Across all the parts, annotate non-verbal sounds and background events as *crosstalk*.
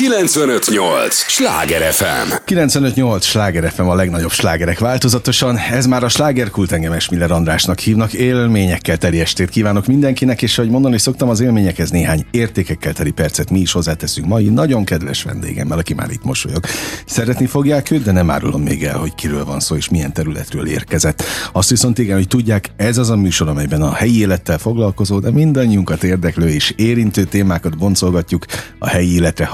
958! Sláger FM! 958! Sláger FM a legnagyobb slágerek változatosan. Ez már a slágerkult engem Esmiller Andrásnak hívnak. Élményekkel teli estét kívánok mindenkinek, és ahogy mondani szoktam, az élményekhez néhány értékekkel teli percet mi is hozzáteszünk mai nagyon kedves vendégemmel, aki már itt mosolyog. Szeretni fogják őt, de nem árulom még el, hogy kiről van szó és milyen területről érkezett. Azt viszont igen, hogy tudják, ez az a műsor, amelyben a helyi élettel foglalkozó, de mindannyiunkat érdeklő és érintő témákat boncolgatjuk a helyi életre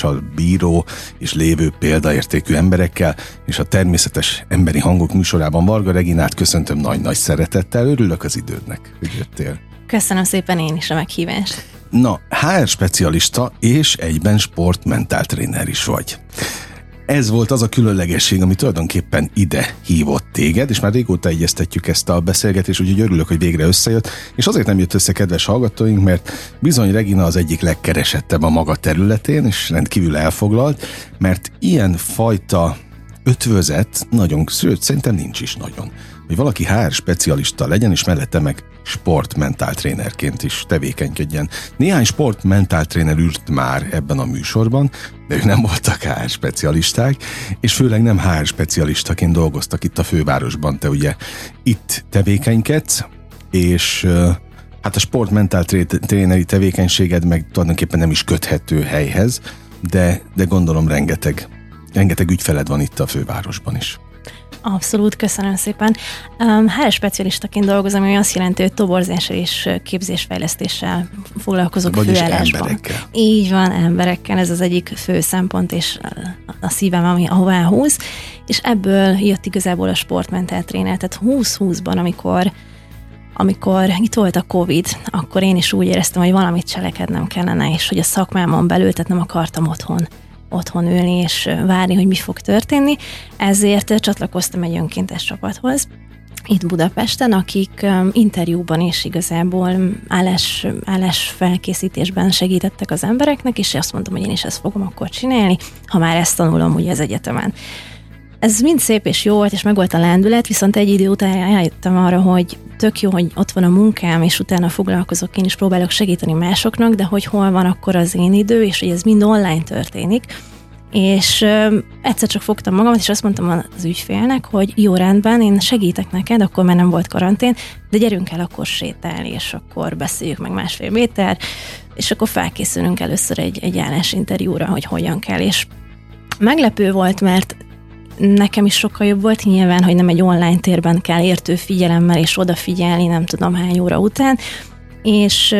hatással bíró és lévő példaértékű emberekkel, és a természetes emberi hangok műsorában Varga Reginát köszöntöm nagy-nagy szeretettel. Örülök az idődnek, hogy jöttél. Köszönöm szépen én is a meghívást. Na, HR specialista és egyben sportmentáltréner is vagy ez volt az a különlegesség, ami tulajdonképpen ide hívott téged, és már régóta egyeztetjük ezt a beszélgetést, úgyhogy örülök, hogy végre összejött, és azért nem jött össze, kedves hallgatóink, mert bizony Regina az egyik legkeresettebb a maga területén, és rendkívül elfoglalt, mert ilyen fajta ötvözet nagyon, sőt, szerintem nincs is nagyon. Hogy valaki HR specialista legyen, és mellette meg sportmentál trénerként is tevékenykedjen. Néhány sportmentál tréner ült már ebben a műsorban, de ők nem voltak HR specialisták, és főleg nem HR specialistaként dolgoztak itt a fővárosban. Te ugye itt tevékenykedsz, és hát a sportmentál tréneri tevékenységed meg tulajdonképpen nem is köthető helyhez, de, de gondolom rengeteg, rengeteg ügyfeled van itt a fővárosban is. Abszolút, köszönöm szépen. Um, HR specialistaként dolgozom, ami azt jelenti, hogy toborzással és képzésfejlesztéssel foglalkozok Vagyis főállásban. emberekkel. Így van, emberekkel, ez az egyik fő szempont, és a szívem, ami ahová húz, és ebből jött igazából a sportmentál tréner, tehát 2020-ban, amikor amikor itt volt a Covid, akkor én is úgy éreztem, hogy valamit cselekednem kellene, és hogy a szakmámon belül, tehát nem akartam otthon otthon ülni és várni, hogy mi fog történni, ezért csatlakoztam egy önkéntes csapathoz, itt Budapesten, akik um, interjúban is igazából állás, állás felkészítésben segítettek az embereknek, és azt mondtam, hogy én is ezt fogom akkor csinálni, ha már ezt tanulom ugye az egyetemen. Ez mind szép és jó volt, és meg volt a lendület, viszont egy idő után eljöttem arra, hogy tök jó, hogy ott van a munkám, és utána foglalkozok, én is próbálok segíteni másoknak, de hogy hol van akkor az én idő, és hogy ez mind online történik. És ö, egyszer csak fogtam magamat, és azt mondtam az ügyfélnek, hogy jó rendben, én segítek neked, akkor már nem volt karantén, de gyerünk el akkor sétálni, és akkor beszéljük meg másfél méter, és akkor felkészülünk először egy, egy állásinterjúra, hogy hogyan kell, és meglepő volt, mert nekem is sokkal jobb volt. Nyilván, hogy nem egy online térben kell értő figyelemmel és odafigyelni nem tudom hány óra után, és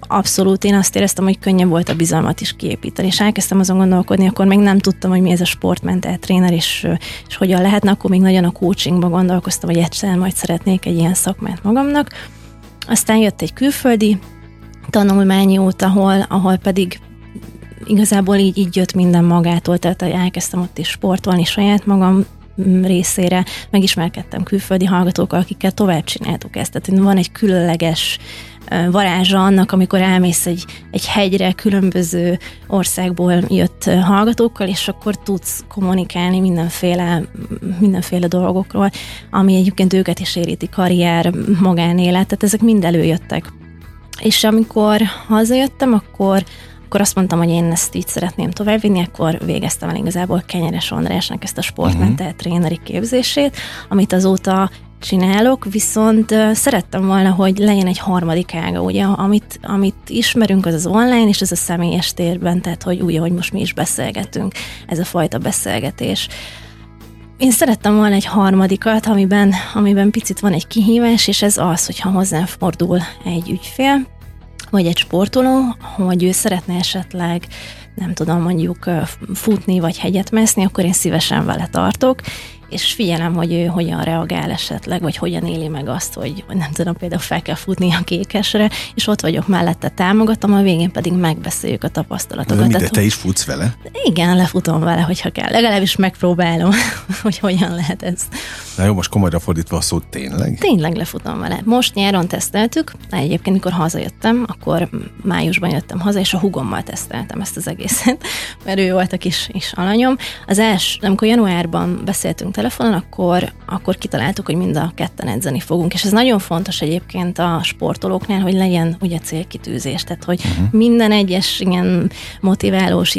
abszolút én azt éreztem, hogy könnyebb volt a bizalmat is kiépíteni, és elkezdtem azon gondolkodni, akkor még nem tudtam, hogy mi ez a sportmentál tréner, és, és hogyan lehetne, akkor még nagyon a coachingba gondolkoztam, hogy egyszer majd szeretnék egy ilyen szakmát magamnak. Aztán jött egy külföldi tanulmányi út, ahol, ahol pedig igazából így, így jött minden magától, tehát elkezdtem ott is sportolni saját magam részére, megismerkedtem külföldi hallgatókkal, akikkel tovább csináltuk ezt. Tehát van egy különleges varázsa annak, amikor elmész egy, egy hegyre különböző országból jött hallgatókkal, és akkor tudsz kommunikálni mindenféle, mindenféle dolgokról, ami egyébként őket is éríti, karrier, magánélet, tehát ezek mind előjöttek. És amikor hazajöttem, akkor akkor azt mondtam, hogy én ezt így szeretném továbbvinni, akkor végeztem el igazából Kenyeres Andrásnak ezt a sportmentál uh-huh. tréneri képzését, amit azóta csinálok, viszont szerettem volna, hogy legyen egy harmadik ága, ugye, amit, amit ismerünk, az az online, és ez a személyes térben, tehát hogy úgy, ahogy most mi is beszélgetünk, ez a fajta beszélgetés. Én szerettem volna egy harmadikat, amiben, amiben picit van egy kihívás, és ez az, hogyha hozzám fordul egy ügyfél, vagy egy sportoló, hogy ő szeretne esetleg nem tudom, mondjuk futni vagy hegyet mászni, akkor én szívesen vele tartok, és figyelem, hogy ő hogyan reagál esetleg, vagy hogyan éli meg azt, hogy nem tudom, például fel kell futni a kékesre, és ott vagyok mellette, támogatom, a végén pedig megbeszéljük a tapasztalatokat. De, de te is futsz vele? Igen, lefutom vele, hogyha kell. Legalábbis megpróbálom, *laughs* hogy hogyan lehet ez. Na jó, most komolyra fordítva a szót tényleg? Tényleg lefutom vele. Most nyáron teszteltük, egyébként mikor hazajöttem, akkor májusban jöttem haza, és a hugommal teszteltem ezt az egészet, *laughs* mert ő volt a kis, kis alanyom. Az első, amikor januárban beszéltünk telefonon, akkor, akkor kitaláltuk, hogy mind a ketten edzeni fogunk. És ez nagyon fontos egyébként a sportolóknál, hogy legyen ugye célkitűzés. Tehát, hogy uh-huh. minden egyes ilyen motiválós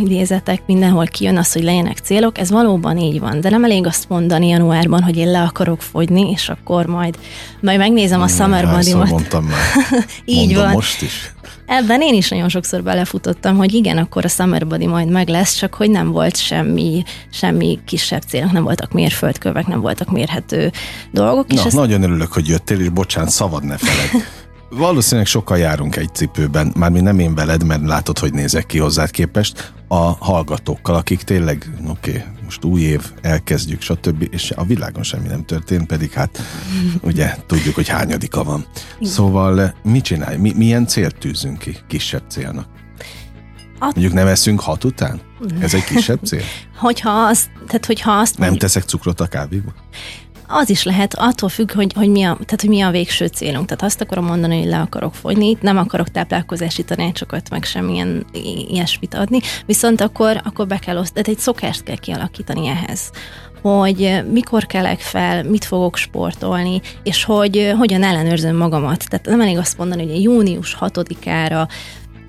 idézetek mindenhol kijön az, hogy legyenek célok. Ez valóban így van. De nem elég azt mondani januárban, hogy én le akarok fogyni, és akkor majd, majd megnézem a Summer Body-mat. mondtam már. *laughs* így Mondom van. most is. Ebben én is nagyon sokszor belefutottam, hogy igen, akkor a Summer Body majd meg lesz, csak hogy nem volt semmi, semmi kisebb célok, nem voltak mérföldkövek, nem voltak mérhető dolgok. Na, és ezt... nagyon örülök, hogy jöttél, és bocsánat, szabad ne feled. *laughs* Valószínűleg sokkal járunk egy cipőben, már mi nem én veled, mert látod, hogy nézek ki hozzád képest, a hallgatókkal, akik tényleg, oké, okay, most új év, elkezdjük, stb. És a világon semmi nem történt, pedig hát ugye tudjuk, hogy hányadika van. Szóval mit csinálj? Mi, milyen célt tűzünk ki kisebb célnak? A... Mondjuk nem eszünk hat után? Ez egy kisebb cél? *laughs* hogyha azt, tehát hogyha azt Nem teszek cukrot a kávéba? Az is lehet, attól függ, hogy, hogy, mi a, tehát, hogy mi a végső célunk. Tehát azt akarom mondani, hogy le akarok fogyni, nem akarok táplálkozási tanácsokat, meg semmilyen ilyesmit adni, viszont akkor, akkor be kell osztani, egy szokást kell kialakítani ehhez hogy mikor kelek fel, mit fogok sportolni, és hogy hogyan ellenőrzöm magamat. Tehát nem elég azt mondani, hogy június 6-ára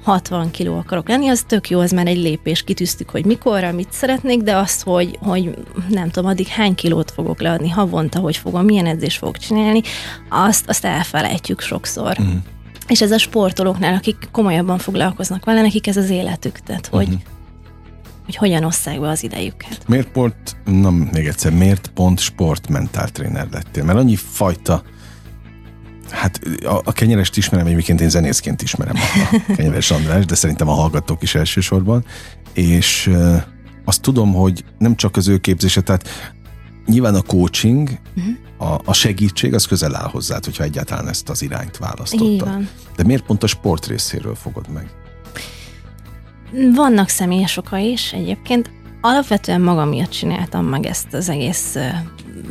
60 kiló akarok lenni, az tök jó, az már egy lépés, kitűztük, hogy mikorra, mit szeretnék, de azt, hogy, hogy nem tudom, addig hány kilót fogok leadni havonta, hogy fogom, milyen edzést fogok csinálni, azt, azt elfelejtjük sokszor. Mm. És ez a sportolóknál, akik komolyabban foglalkoznak vele, nekik ez az életük, tehát hogy, uh-huh. hogy hogyan osszák be az idejüket. Miért pont, na még egyszer, miért pont sportmentál tréner lettél? Mert annyi fajta Hát a, a kenyerest ismerem, egyébként én zenészként ismerem a, *laughs* kenyeres András, de szerintem a hallgatók is elsősorban, és azt tudom, hogy nem csak az ő képzése, tehát nyilván a coaching, uh-huh. a, a segítség, az közel áll hozzád, hogyha egyáltalán ezt az irányt választottad. De miért pont a sport részéről fogod meg? Vannak személyes oka is egyébként. Alapvetően magam miatt csináltam meg ezt az egész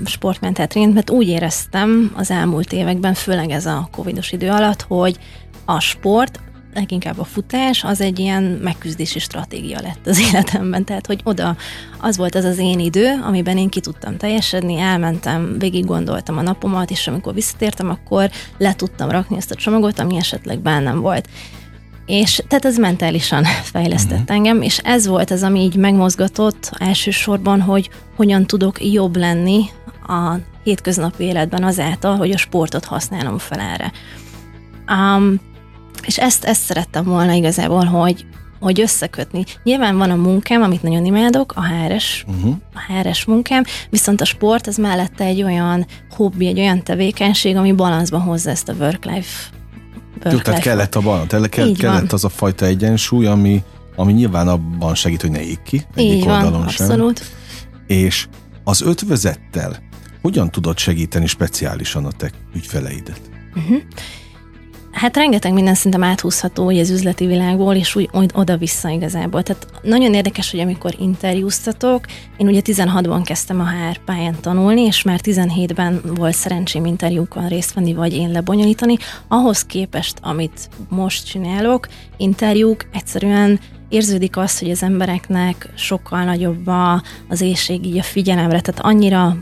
sportmentet mert úgy éreztem az elmúlt években, főleg ez a covidos idő alatt, hogy a sport, leginkább a futás, az egy ilyen megküzdési stratégia lett az *laughs* életemben. Tehát, hogy oda az volt az az én idő, amiben én ki tudtam teljesedni, elmentem, végig gondoltam a napomat, és amikor visszatértem, akkor le tudtam rakni ezt a csomagot, ami esetleg bennem volt. És tehát ez mentálisan *laughs* fejlesztett uh-huh. engem, és ez volt az, ami így megmozgatott elsősorban, hogy hogyan tudok jobb lenni a hétköznapi életben azáltal, hogy a sportot használom fel erre. Um, és ezt, ezt szerettem volna igazából, hogy, hogy összekötni. Nyilván van a munkám, amit nagyon imádok, a HRS, uh-huh. a HRS munkám, viszont a sport, ez mellette egy olyan hobbi, egy olyan tevékenység, ami balanszban hozza ezt a work-life jó, tehát kellett a tehát kellett, kellett az a fajta egyensúly, ami, ami nyilván abban segít, hogy ne ég ki. Így van, oldalon abszolút. Sem. És az ötvezettel hogyan tudod segíteni speciálisan a te ügyfeleidet? Uh-huh. Hát rengeteg minden szerintem áthúzható hogy az üzleti világból, és úgy, úgy oda-vissza igazából. Tehát nagyon érdekes, hogy amikor interjúztatok, én ugye 16-ban kezdtem a HR pályán tanulni, és már 17-ben volt szerencsém interjúkon részt venni, vagy én lebonyolítani. Ahhoz képest, amit most csinálok, interjúk egyszerűen érződik az, hogy az embereknek sokkal nagyobb a, az éjség így a figyelemre, tehát annyira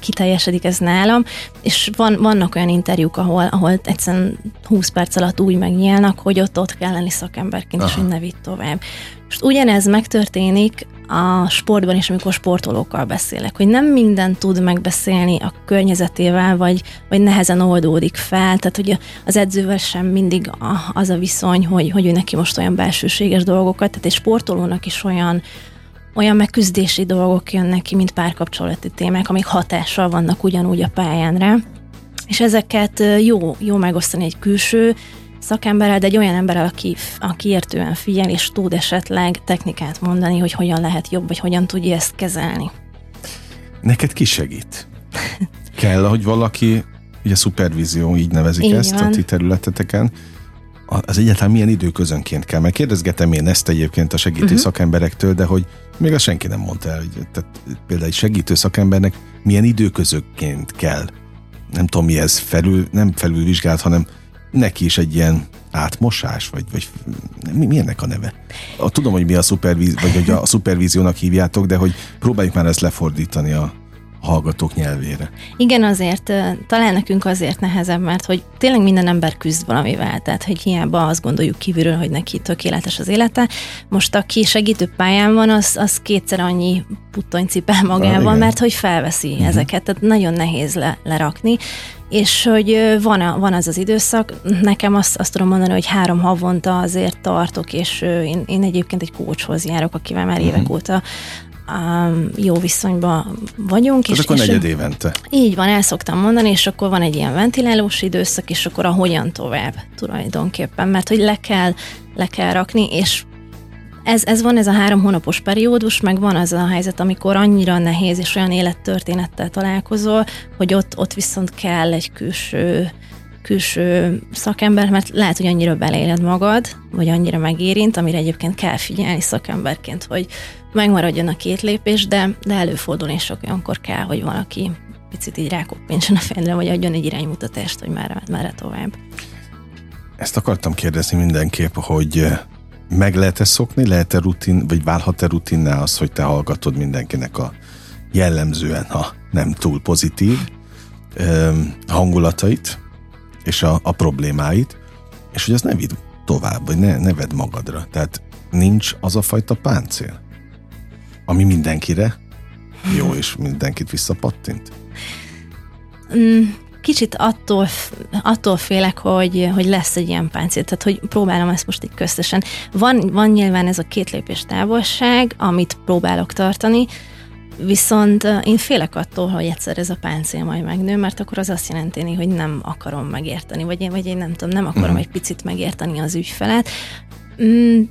kiteljesedik ez nálam, és van, vannak olyan interjúk, ahol, ahol egyszerűen 20 perc alatt úgy megnyílnak, hogy ott ott kell lenni szakemberként, Aha. és hogy ne vitt tovább. Most ugyanez megtörténik a sportban is, amikor sportolókkal beszélek, hogy nem minden tud megbeszélni a környezetével, vagy, vagy nehezen oldódik fel, tehát hogy az edzővel sem mindig az a viszony, hogy, hogy ő neki most olyan belsőséges dolgokat, tehát egy sportolónak is olyan olyan megküzdési dolgok jönnek ki, mint párkapcsolati témák, amik hatással vannak ugyanúgy a pályánra, és ezeket jó, jó megosztani egy külső szakemberrel, de egy olyan emberrel, aki, aki értően figyel, és tud esetleg technikát mondani, hogy hogyan lehet jobb, vagy hogyan tudja ezt kezelni. Neked ki segít? *laughs* Kell, hogy valaki, ugye szupervízió, így nevezik így ezt van. a ti területeteken, az egyáltalán milyen időközönként kell? Mert kérdezgetem én ezt egyébként a segítő uh-huh. szakemberektől, de hogy még azt senki nem mondta el, hogy tehát például egy segítő szakembernek milyen időközönként kell. Nem tudom mi ez, felül, nem felülvizsgált, hanem neki is egy ilyen átmosás, vagy, vagy mi, mi ennek a neve? A, tudom, hogy mi a szupervíz, vagy hogy a szupervíziónak hívjátok, de hogy próbáljuk már ezt lefordítani a, hallgatók nyelvére. Igen, azért, talán nekünk azért nehezebb, mert hogy tényleg minden ember küzd valamivel, tehát hogy hiába azt gondoljuk kívülről, hogy neki tökéletes az élete. Most aki segítő pályán van, az, az kétszer annyi puttony cipel magával, ah, mert hogy felveszi uh-huh. ezeket, tehát nagyon nehéz le, lerakni és hogy van, a, van az az időszak, nekem azt, azt tudom mondani, hogy három havonta azért tartok, és én, én egyébként egy kócshoz járok, akivel már évek uh-huh. óta um, jó viszonyban vagyunk. Tehát és, akkor negyed évente. Így van, el szoktam mondani, és akkor van egy ilyen ventilálós időszak, és akkor a hogyan tovább tulajdonképpen, mert hogy le kell, le kell rakni, és ez, ez van, ez a három hónapos periódus, meg van az a helyzet, amikor annyira nehéz és olyan élettörténettel találkozol, hogy ott, ott viszont kell egy külső külső szakember, mert lehet, hogy annyira beleéled magad, vagy annyira megérint, amire egyébként kell figyelni szakemberként, hogy megmaradjon a két lépés, de, de előfordul, és olyankor kell, hogy valaki picit így rákoppintson a fejre, vagy adjon egy iránymutatást, hogy már, már tovább. Ezt akartam kérdezni mindenképp, hogy meg lehet-e szokni, lehet-e rutin, vagy válhat-e rutinná az, hogy te hallgatod mindenkinek a jellemzően, ha nem túl pozitív hangulatait, és a, a problémáit, és hogy az ne vidd tovább, vagy ne, ne vedd magadra. Tehát nincs az a fajta páncél, ami mindenkire jó, és mindenkit visszapattint. Mm, kicsit attól, attól félek, hogy, hogy lesz egy ilyen páncél, tehát hogy próbálom ezt most így köztesen. Van, van nyilván ez a két lépés távolság, amit próbálok tartani, Viszont én félek attól, hogy egyszer ez a páncél majd megnő, mert akkor az azt jelenti, hogy nem akarom megérteni, vagy én, vagy én nem tudom, nem akarom uh-huh. egy picit megérteni az ügyfelet. Mm,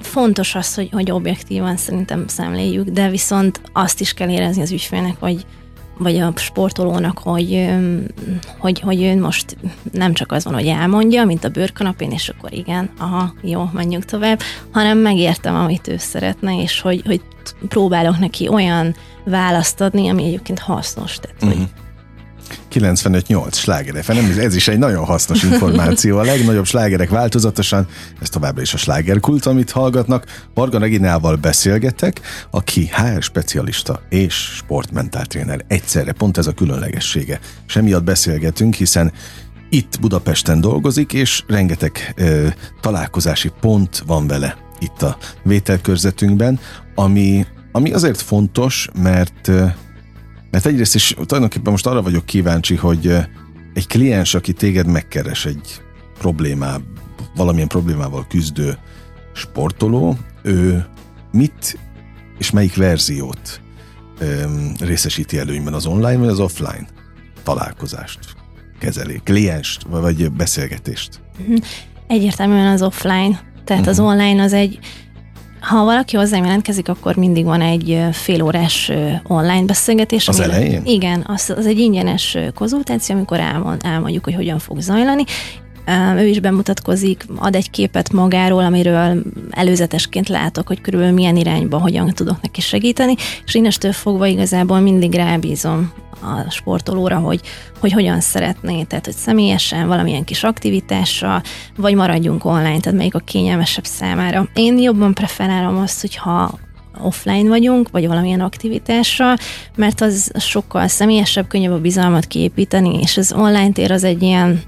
fontos az, hogy, hogy objektívan szerintem szemléljük, de viszont azt is kell érezni az ügyfélnek, hogy vagy a sportolónak, hogy, hogy, hogy ő most nem csak az van, hogy elmondja, mint a bőrkanapén, és akkor igen, aha, jó, menjünk tovább, hanem megértem, amit ő szeretne, és hogy, hogy próbálok neki olyan választ adni, ami egyébként hasznos. Tehát, uh-huh. hogy 95-8 sláger ez is egy nagyon hasznos információ. A legnagyobb slágerek változatosan, ez továbbra is a slágerkult, amit hallgatnak. Varga Reginával beszélgetek, aki HR specialista és sportmentáltréner. Egyszerre pont ez a különlegessége. És emiatt beszélgetünk, hiszen itt Budapesten dolgozik, és rengeteg ö, találkozási pont van vele itt a vételkörzetünkben, ami, ami azért fontos, mert mert egyrészt is tulajdonképpen most arra vagyok kíváncsi, hogy egy kliens, aki téged megkeres egy problémá, valamilyen problémával küzdő sportoló, ő mit és melyik verziót öm, részesíti előnyben, az online vagy az offline találkozást, kezeli, klienst vagy beszélgetést? Mhm. Egyértelműen az offline. Tehát uh-huh. az mhm. online az egy ha valaki hozzám jelentkezik, akkor mindig van egy félórás online beszélgetés. Az elején? Igen, az, az egy ingyenes konzultáció, amikor elmond, elmondjuk, hogy hogyan fog zajlani, ő is bemutatkozik, ad egy képet magáról, amiről előzetesként látok, hogy körülbelül milyen irányba, hogyan tudok neki segíteni, és innestől fogva igazából mindig rábízom a sportolóra, hogy, hogy hogyan szeretné, tehát hogy személyesen, valamilyen kis aktivitással, vagy maradjunk online, tehát melyik a kényelmesebb számára. Én jobban preferálom azt, hogyha offline vagyunk, vagy valamilyen aktivitással, mert az sokkal személyesebb, könnyebb a bizalmat kiépíteni, és az online tér az egy ilyen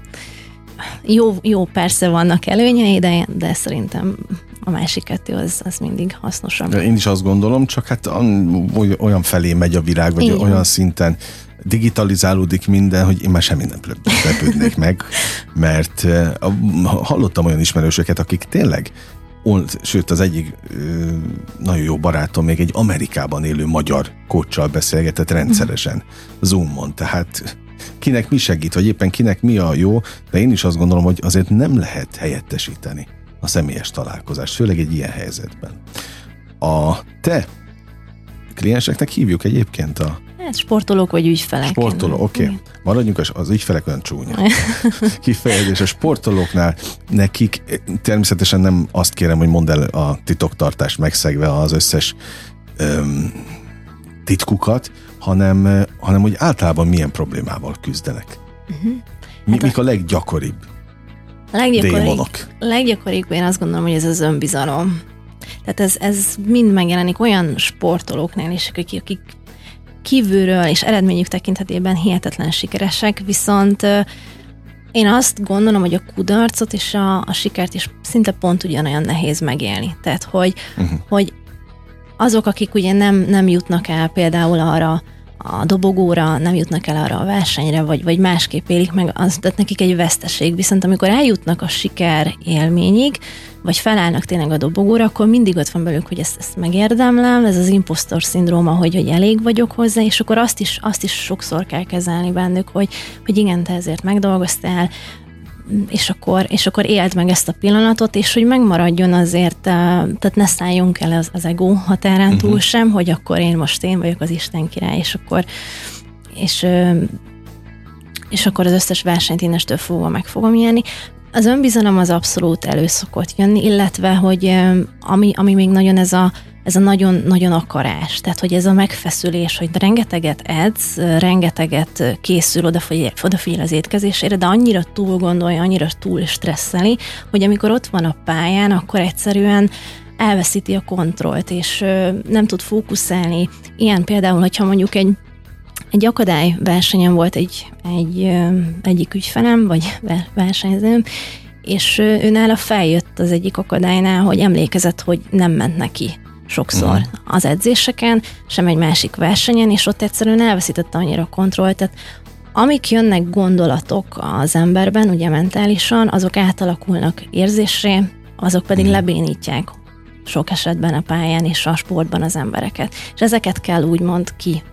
jó, jó persze vannak előnyei, de, de szerintem a másik kettő az, az mindig hasznosabb. De én is azt gondolom, csak hát olyan felé megy a virág, vagy Igen. olyan szinten digitalizálódik minden, hogy én már semmi nem lepődnék meg, mert hallottam olyan ismerősöket, akik tényleg sőt az egyik nagyon jó barátom még egy Amerikában élő magyar kocsal beszélgetett rendszeresen Zoomon, tehát kinek mi segít, vagy éppen kinek mi a jó, de én is azt gondolom, hogy azért nem lehet helyettesíteni a személyes találkozást, főleg egy ilyen helyzetben. A te klienseknek hívjuk egyébként a Hát sportolók vagy ügyfelek. Sportoló, oké. Okay. Maradjunk, az, az ügyfelek olyan csúnya. *laughs* Kifejezés a sportolóknál nekik természetesen nem azt kérem, hogy mondd el a titoktartást megszegve az összes öm, titkukat, hanem, hanem hogy általában milyen problémával küzdenek. Uh-huh. Mi, hát mik a leggyakoribb? démonok? Leggyakoribb én azt gondolom, hogy ez az önbizalom. Tehát ez, ez mind megjelenik olyan sportolóknál is, akik, akik kívülről és eredményük tekintetében hihetetlen sikeresek, viszont én azt gondolom, hogy a kudarcot és a, a sikert is szinte pont ugyanolyan nehéz megélni. Tehát, hogy, uh-huh. hogy azok, akik ugye nem, nem jutnak el például arra a dobogóra, nem jutnak el arra a versenyre, vagy, vagy másképp élik meg, az tehát nekik egy veszteség. Viszont amikor eljutnak a siker élményig, vagy felállnak tényleg a dobogóra, akkor mindig ott van belőlük, hogy ezt, ezt megérdemlem, ez az impostor szindróma, hogy, hogy elég vagyok hozzá, és akkor azt is, azt is sokszor kell kezelni bennük, hogy, hogy igen, te ezért megdolgoztál, és akkor, és akkor éld meg ezt a pillanatot, és hogy megmaradjon azért, tehát ne szálljunk el az, az ego határán uh-huh. túl sem, hogy akkor én most én vagyok az Isten király, és akkor és, és akkor az összes versenyt innestől fogva meg fogom nyerni. Az önbizalom az abszolút előszokott jönni, illetve, hogy ami, ami még nagyon ez a ez a nagyon-nagyon akarás. Tehát, hogy ez a megfeszülés, hogy rengeteget edz, rengeteget készül, odafigyel, odafigyel az étkezésére, de annyira túl gondolja, annyira túl stresszeli, hogy amikor ott van a pályán, akkor egyszerűen elveszíti a kontrollt, és nem tud fókuszálni. Ilyen például, hogyha mondjuk egy egy akadály versenyen volt egy, egy egyik ügyfelem, vagy versenyzőm, és ő nála feljött az egyik akadálynál, hogy emlékezett, hogy nem ment neki sokszor uh-huh. az edzéseken, sem egy másik versenyen, és ott egyszerűen elveszítette annyira a kontrollt. Tehát amik jönnek gondolatok az emberben, ugye mentálisan, azok átalakulnak érzésre, azok pedig uh-huh. lebénítják sok esetben a pályán és a sportban az embereket. És ezeket kell úgymond ki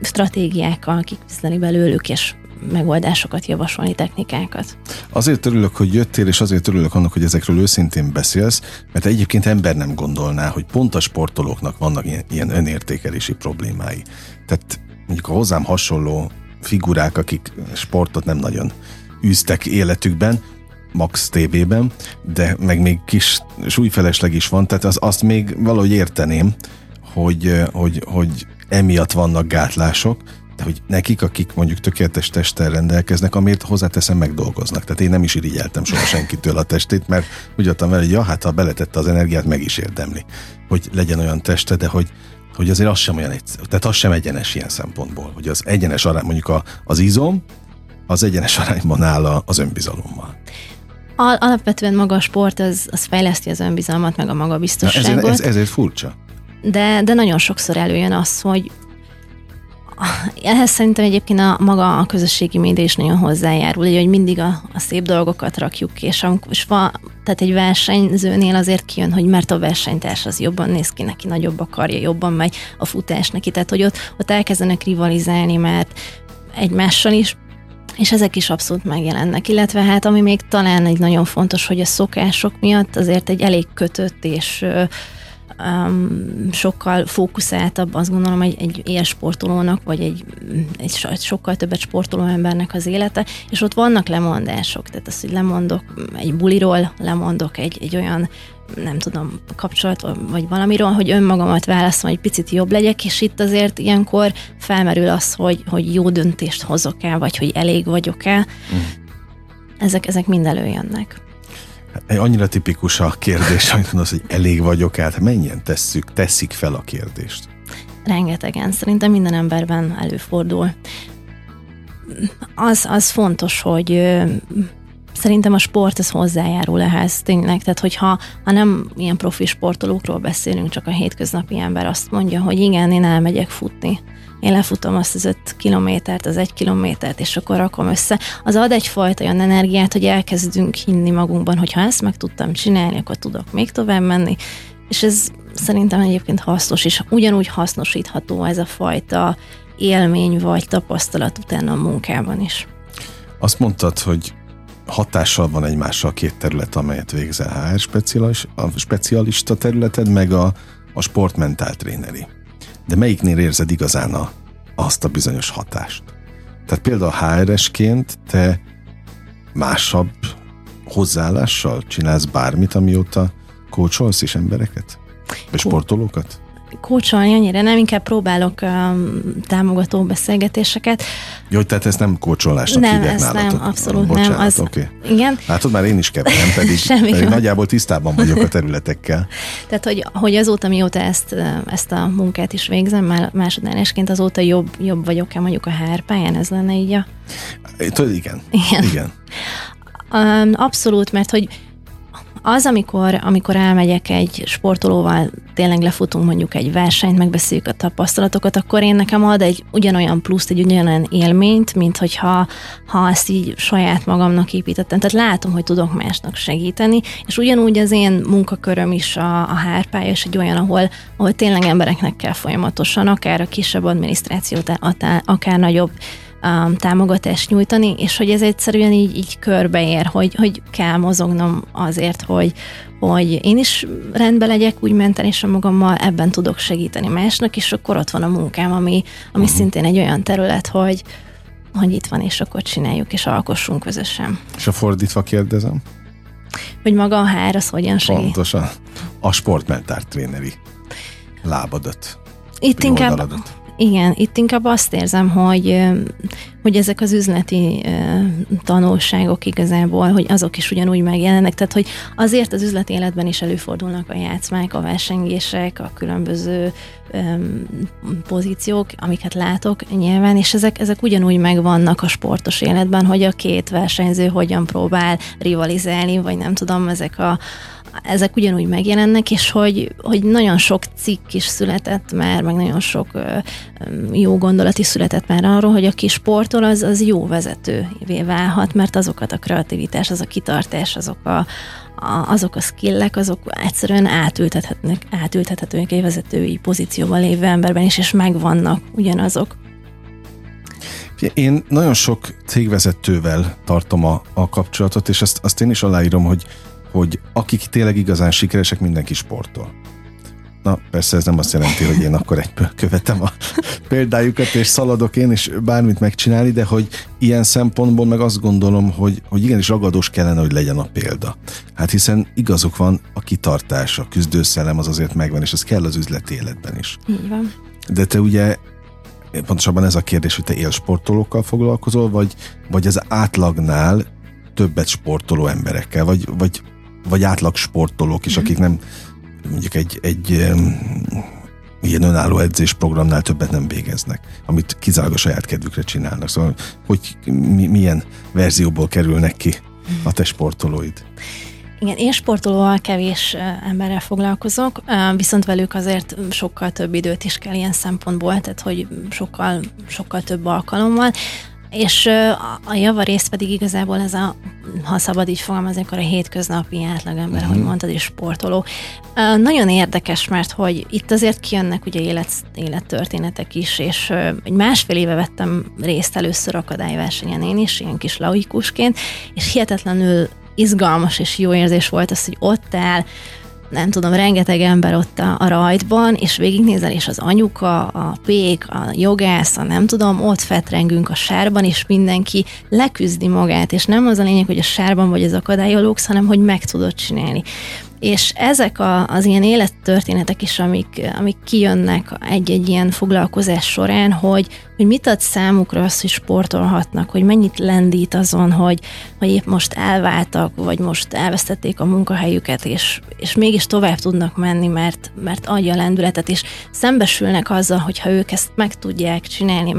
stratégiákkal kiküzdeni belőlük, és megoldásokat javasolni, technikákat. Azért örülök, hogy jöttél, és azért örülök annak, hogy ezekről őszintén beszélsz, mert egyébként ember nem gondolná, hogy pont a sportolóknak vannak ilyen, ilyen önértékelési problémái. Tehát mondjuk a hozzám hasonló figurák, akik sportot nem nagyon űztek életükben, Max TV-ben, de meg még kis súlyfelesleg is van, tehát az, azt még valahogy érteném, hogy, hogy, hogy emiatt vannak gátlások, de hogy nekik, akik mondjuk tökéletes testtel rendelkeznek, amit hozzáteszem, megdolgoznak. Tehát én nem is irigyeltem soha senkitől a testét, mert úgy adtam vele, hogy ja, hát ha beletette az energiát, meg is érdemli, hogy legyen olyan teste, de hogy, hogy azért az sem olyan egyszerű. Tehát az sem egyenes ilyen szempontból, hogy az egyenes arány, mondjuk a, az izom, az egyenes arányban áll az önbizalommal. Alapvetően maga a sport az, az fejleszti az önbizalmat, meg a magabiztosságot. Ez, ez, ezért furcsa. De, de nagyon sokszor előjön az, hogy ehhez szerintem egyébként a maga a közösségi média is nagyon hozzájárul, hogy mindig a, a szép dolgokat rakjuk, és, amikor, és va, tehát egy versenyzőnél azért kijön, hogy mert a versenytárs az jobban néz ki, neki nagyobb akarja, jobban megy a futás neki, tehát hogy ott, ott elkezdenek rivalizálni, mert egymással is, és ezek is abszolút megjelennek. Illetve hát, ami még talán egy nagyon fontos, hogy a szokások miatt azért egy elég kötött és um, sokkal fókuszáltabb, azt gondolom, egy, egy ilyen sportolónak, vagy egy, egy, sokkal többet sportoló embernek az élete, és ott vannak lemondások, tehát az, hogy lemondok egy buliról, lemondok egy, egy olyan nem tudom, kapcsolat vagy valamiről, hogy önmagamat választom, hogy picit jobb legyek, és itt azért ilyenkor felmerül az, hogy, hogy jó döntést hozok el, vagy hogy elég vagyok el. Mm. Ezek, ezek mind előjönnek. Egy annyira tipikus a kérdés, amit mondasz, hogy elég vagyok át. Mennyien tesszük, teszik fel a kérdést? Rengetegen. Szerintem minden emberben előfordul. Az, az fontos, hogy szerintem a sport az hozzájárul ehhez tényleg, tehát hogyha ha nem ilyen profi sportolókról beszélünk, csak a hétköznapi ember azt mondja, hogy igen, én elmegyek futni, én lefutom azt az öt kilométert, az egy kilométert, és akkor rakom össze. Az ad egyfajta olyan energiát, hogy elkezdünk hinni magunkban, hogy ha ezt meg tudtam csinálni, akkor tudok még tovább menni. És ez szerintem egyébként hasznos, és ugyanúgy hasznosítható ez a fajta élmény vagy tapasztalat utána a munkában is. Azt mondtad, hogy hatással van egymással a két terület, amelyet végzel, HR specialista, a specialista területed, meg a, a sportmentál tréneri de melyiknél érzed igazán a, azt a bizonyos hatást? Tehát például HR-esként te másabb hozzáállással csinálsz bármit, amióta kócsolsz is embereket? Vagy sportolókat? Kócsolni annyira nem, inkább próbálok um, támogató beszélgetéseket. Jó, tehát ez nem kócsolásnak Nem, hívják ez nálatok. nem, abszolút Bocsánat, nem. Az, oké. Igen, Látod, már én is keverem, *laughs* pedig, Semmi pedig nagyjából tisztában vagyok a területekkel. *laughs* tehát hogy, hogy azóta, mióta ezt, ezt a munkát is végzem, már másodánásként azóta jobb, jobb vagyok-e mondjuk a HR pályán, ez lenne így a... Tudod, igen. Igen. igen. Um, abszolút, mert hogy az, amikor, amikor elmegyek egy sportolóval, tényleg lefutunk mondjuk egy versenyt, megbeszéljük a tapasztalatokat, akkor én nekem ad egy ugyanolyan pluszt, egy ugyanolyan élményt, mint hogyha ha ezt így saját magamnak építettem. Tehát látom, hogy tudok másnak segíteni, és ugyanúgy az én munkaköröm is a, a hárpálya, és egy olyan, ahol, ahol tényleg embereknek kell folyamatosan, akár a kisebb adminisztrációt, akár nagyobb um, támogatást nyújtani, és hogy ez egyszerűen így, így körbeér, hogy, hogy kell mozognom azért, hogy, hogy én is rendben legyek, úgy mentálisan magammal, ebben tudok segíteni másnak, és akkor ott van a munkám, ami, ami uh-huh. szintén egy olyan terület, hogy, hogy itt van, és akkor csináljuk, és alkossunk közösen. És a fordítva kérdezem? Hogy maga a HR az hogyan segít? Pontosan. A sportmentár tréneri lábadat. Itt inkább, oldaladat. Igen, itt inkább azt érzem, hogy, hogy ezek az üzleti tanulságok igazából, hogy azok is ugyanúgy megjelennek, tehát hogy azért az üzleti életben is előfordulnak a játszmák, a versengések, a különböző öm, pozíciók, amiket látok nyilván, és ezek, ezek ugyanúgy megvannak a sportos életben, hogy a két versenyző hogyan próbál rivalizálni, vagy nem tudom, ezek a ezek ugyanúgy megjelennek, és hogy, hogy nagyon sok cikk is született már, meg nagyon sok jó gondolat is született már arról, hogy aki sportol, az, az jó vezetővé válhat, mert azokat a kreativitás, az a kitartás, azok a, azok a skillek, azok egyszerűen átültethetnek, átültethetőek egy vezetői pozícióban lévő emberben is, és megvannak ugyanazok. Én nagyon sok cégvezetővel tartom a, a kapcsolatot, és azt, azt én is aláírom, hogy, hogy akik tényleg igazán sikeresek, mindenki sportol. Na, persze ez nem azt jelenti, hogy én akkor egyből követem a példájukat, és szaladok én is bármit megcsinálni, de hogy ilyen szempontból meg azt gondolom, hogy, hogy igenis ragadós kellene, hogy legyen a példa. Hát hiszen igazuk van, a kitartás, a küzdőszellem az azért megvan, és ez kell az üzleti életben is. Így van. De te ugye, pontosabban ez a kérdés, hogy te élsportolókkal foglalkozol, vagy, vagy az átlagnál többet sportoló emberekkel, vagy, vagy, vagy átlag sportolók is, akik nem mondjuk egy, egy ilyen önálló edzésprogramnál többet nem végeznek, amit kizárólag a saját kedvükre csinálnak. Szóval, hogy mi, milyen verzióból kerülnek ki a te sportolóid? Igen, én sportolóval kevés emberrel foglalkozok, viszont velük azért sokkal több időt is kell ilyen szempontból, tehát hogy sokkal, sokkal több alkalommal. És a- javarész pedig igazából ez a, ha szabad így fogalmazni, akkor a hétköznapi átlagember, ahogy mondtad, és sportoló. Nagyon érdekes, mert hogy itt azért kijönnek ugye élet, élettörténetek is, és egy másfél éve vettem részt először akadályversenyen én is, ilyen kis laikusként, és hihetetlenül izgalmas és jó érzés volt az, hogy ott áll, nem tudom, rengeteg ember ott a, a rajtban, és végignézel, és az anyuka, a pék, a jogász, a nem tudom, ott fetrengünk a sárban, és mindenki leküzdi magát, és nem az a lényeg, hogy a sárban vagy az akadályon lógsz, hanem hogy meg tudod csinálni. És ezek a, az ilyen élettörténetek is, amik, amik kijönnek egy-egy ilyen foglalkozás során, hogy, hogy mit ad számukra az, hogy sportolhatnak, hogy mennyit lendít azon, hogy, hogy épp most elváltak, vagy most elvesztették a munkahelyüket, és, és mégis tovább tudnak menni, mert, mert adja a lendületet, és szembesülnek azzal, hogyha ők ezt meg tudják csinálni,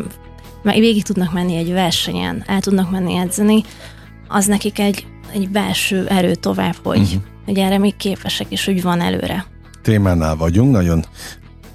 meg végig tudnak menni egy versenyen, el tudnak menni edzeni, az nekik egy, egy belső erő tovább, hogy, uh-huh. Hogy erre még képesek, és hogy van előre. témánál vagyunk, nagyon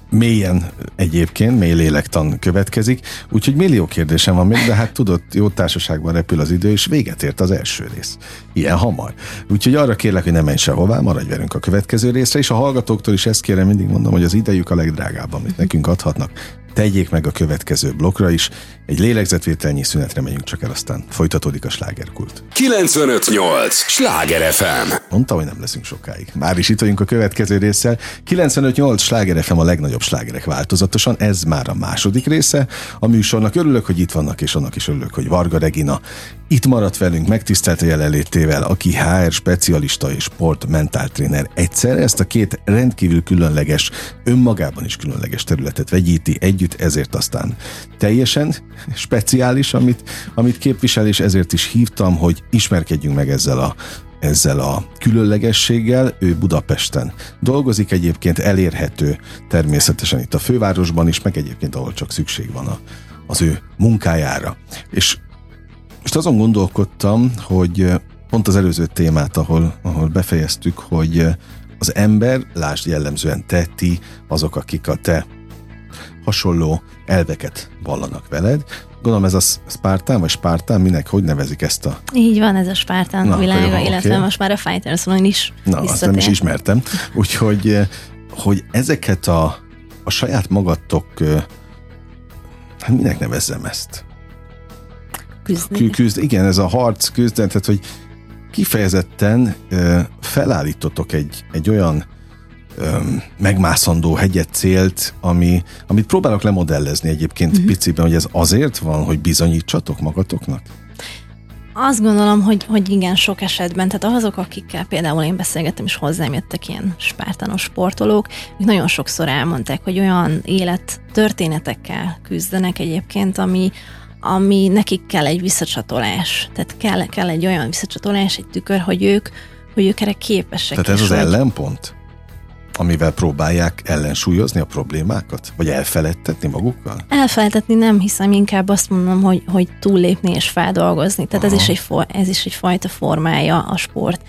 mélyen egyébként, mély lélektan következik, úgyhogy millió kérdésem van még, de hát tudod, jó társaságban repül az idő, és véget ért az első rész. Ilyen hamar. Úgyhogy arra kérlek, hogy ne menj sehová, maradj velünk a következő részre, és a hallgatóktól is ezt kérem, mindig mondom, hogy az idejük a legdrágább, amit nekünk adhatnak. tegyék meg a következő blokkra is. Egy lélegzetvételnyi szünetre megyünk csak el, aztán folytatódik a slágerkult. 958! Sláger FM! Mondta, hogy nem leszünk sokáig. Már is itt vagyunk a következő résszel. 958 Sláger FM a legnagyobb slágerek változatosan, ez már a második része. A műsornak örülök, hogy itt vannak, és annak is örülök, hogy Varga Regina itt maradt velünk, megtisztelt a jelenlétével, aki HR specialista és sport mentáltréner. Egyszer ezt a két rendkívül különleges, önmagában is különleges területet vegyíti együtt, ezért aztán teljesen speciális, amit, amit képvisel, és ezért is hívtam, hogy ismerkedjünk meg ezzel a ezzel a különlegességgel. Ő Budapesten dolgozik, egyébként elérhető természetesen itt a fővárosban is, meg egyébként ahol csak szükség van a, az ő munkájára. És most azon gondolkodtam, hogy pont az előző témát, ahol, ahol befejeztük, hogy az ember, lásd jellemzően te, ti, azok, akik a te hasonló elveket vallanak veled. Gondolom ez a Spartan, vagy Spartan, minek, hogy nevezik ezt a... Így van, ez a Spartan Na, világa, jó, illetve okay. most már a Fighters van is Na, azt nem is ismertem. *laughs* Úgyhogy hogy ezeket a, a saját magatok, hát minek nevezzem ezt? Küzdeni. Küzd, igen, ez a harc, küzden, tehát hogy kifejezetten felállítotok egy, egy olyan megmászandó hegyet célt, ami, amit próbálok lemodellezni egyébként uh-huh. piciben, hogy ez azért van, hogy bizonyítsatok magatoknak? Azt gondolom, hogy, hogy igen, sok esetben, tehát azok, akikkel például én beszélgettem, és hozzám jöttek ilyen spártanos sportolók, nagyon sokszor elmondták, hogy olyan élet történetekkel küzdenek egyébként, ami, ami nekik kell egy visszacsatolás. Tehát kell, kell egy olyan visszacsatolás, egy tükör, hogy ők, hogy ők erre képesek. Tehát ez az hogy... ellenpont? Amivel próbálják ellensúlyozni a problémákat? Vagy elfeledtetni magukkal? Elfeledtetni nem hiszem, inkább azt mondom, hogy, hogy túllépni és feldolgozni. Tehát ez is, egy, ez is egy fajta formája a sport,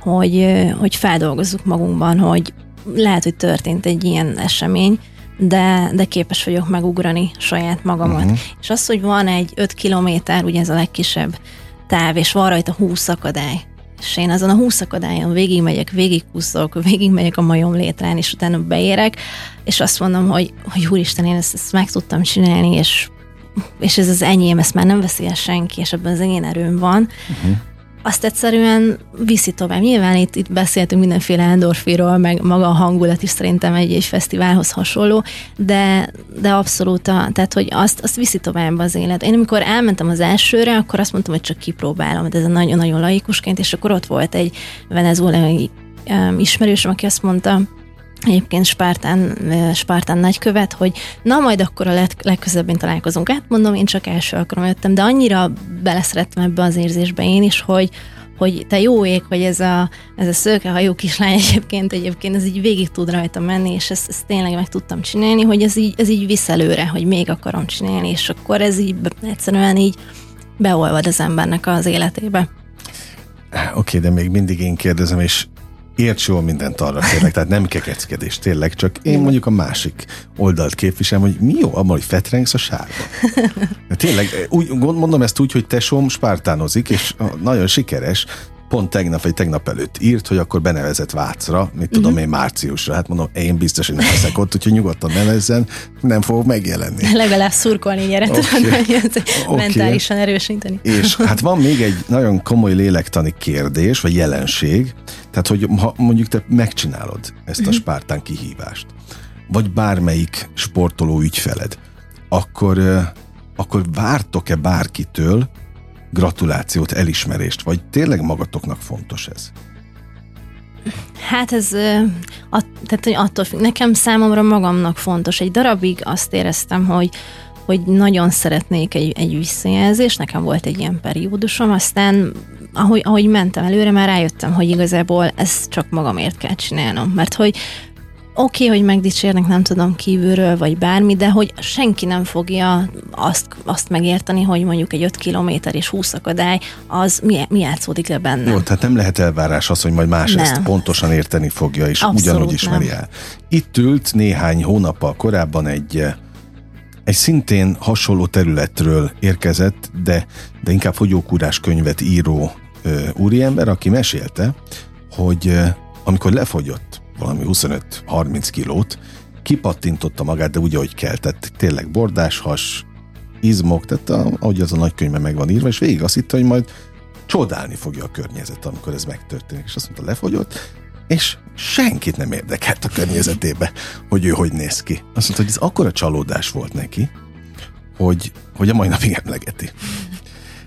hogy, hogy feldolgozzuk magunkban, hogy lehet, hogy történt egy ilyen esemény, de, de képes vagyok megugrani saját magamat. Uh-huh. És az, hogy van egy 5 kilométer, ugye ez a legkisebb táv, és van rajta 20 akadály, és én azon a 20 akadályon végigmegyek, végigkuszok, végigmegyek a majom létrán, és utána beérek, és azt mondom, hogy, hogy úristen, én ezt, ezt meg tudtam csinálni, és, és ez az enyém, ezt már nem veszi el senki, és ebben az én erőm van, uh-huh azt egyszerűen viszi tovább. Nyilván itt, itt beszéltünk mindenféle endorfiról, meg maga a hangulat is szerintem egy, egy fesztiválhoz hasonló, de, de abszolút, a, tehát hogy azt, azt viszi tovább az élet. Én amikor elmentem az elsőre, akkor azt mondtam, hogy csak kipróbálom, de ez nagyon-nagyon laikusként, és akkor ott volt egy venezuelai um, ismerősöm, aki azt mondta, egyébként Spártán, Spártán nagykövet, hogy na majd akkor a leg, legközelebb én találkozunk. Hát mondom, én csak első alkalommal jöttem, de annyira beleszerettem ebbe az érzésbe én is, hogy, hogy te jó ég, hogy ez a, ez a szőkehajú kislány *laughs* egyébként, egyébként ez így végig tud rajta menni, és ezt, ezt tényleg meg tudtam csinálni, hogy ez így, ez így visz előre, hogy még akarom csinálni, és akkor ez így egyszerűen így beolvad az embernek az életébe. Oké, okay, de még mindig én kérdezem, és érts jól mindent arra kérlek, tehát nem kekeckedés, tényleg, csak én mondjuk a másik oldalt képviselem, hogy mi jó abban, hogy fetrengsz a sárba. *laughs* Tényleg, úgy, mondom ezt úgy, hogy tesóm spártánozik, és nagyon sikeres, pont tegnap vagy tegnap előtt írt, hogy akkor benevezett Vácra, mit tudom uh-huh. én márciusra. Hát mondom, én biztos, hogy nem leszek ott, úgyhogy nyugodtan nevezzen, nem fogok megjelenni. *laughs* Legalább szurkolni nyeret, okay. okay. mentálisan erősíteni. És *laughs* hát van még egy nagyon komoly lélektani kérdés, vagy jelenség, tehát hogy ha mondjuk te megcsinálod ezt a uh-huh. spártán kihívást, vagy bármelyik sportoló ügyfeled, akkor, akkor vártok-e bárkitől, gratulációt, elismerést, vagy tényleg magatoknak fontos ez? Hát ez tehát, hogy attól függ. Nekem számomra magamnak fontos. Egy darabig azt éreztem, hogy hogy nagyon szeretnék egy, egy visszajelzést, nekem volt egy ilyen periódusom, aztán ahogy, ahogy mentem előre, már rájöttem, hogy igazából ezt csak magamért kell csinálnom, mert hogy oké, okay, hogy megdicsérnek, nem tudom, kívülről, vagy bármi, de hogy senki nem fogja azt, azt megérteni, hogy mondjuk egy 5 kilométer és 20 akadály, az mi, mi játszódik le benne. Jó, tehát nem lehet elvárás az, hogy majd más nem. ezt pontosan érteni fogja, és Abszolút ugyanúgy ismeri nem. el. Itt ült néhány hónappal korábban egy egy szintén hasonló területről érkezett, de, de inkább fogyókúrás könyvet író ö, úriember, aki mesélte, hogy ö, amikor lefogyott valami 25-30 kilót, kipattintotta magát, de úgy, ahogy kell. Tehát tényleg bordás, has, izmok, tehát ahogy az a nagykönyvben meg van írva, és végig azt hitte, hogy majd csodálni fogja a környezet, amikor ez megtörténik. És azt mondta, lefogyott, és senkit nem érdekelt a környezetébe, hogy ő hogy néz ki. Azt mondta, hogy ez akkora csalódás volt neki, hogy, hogy a mai napig emlegeti.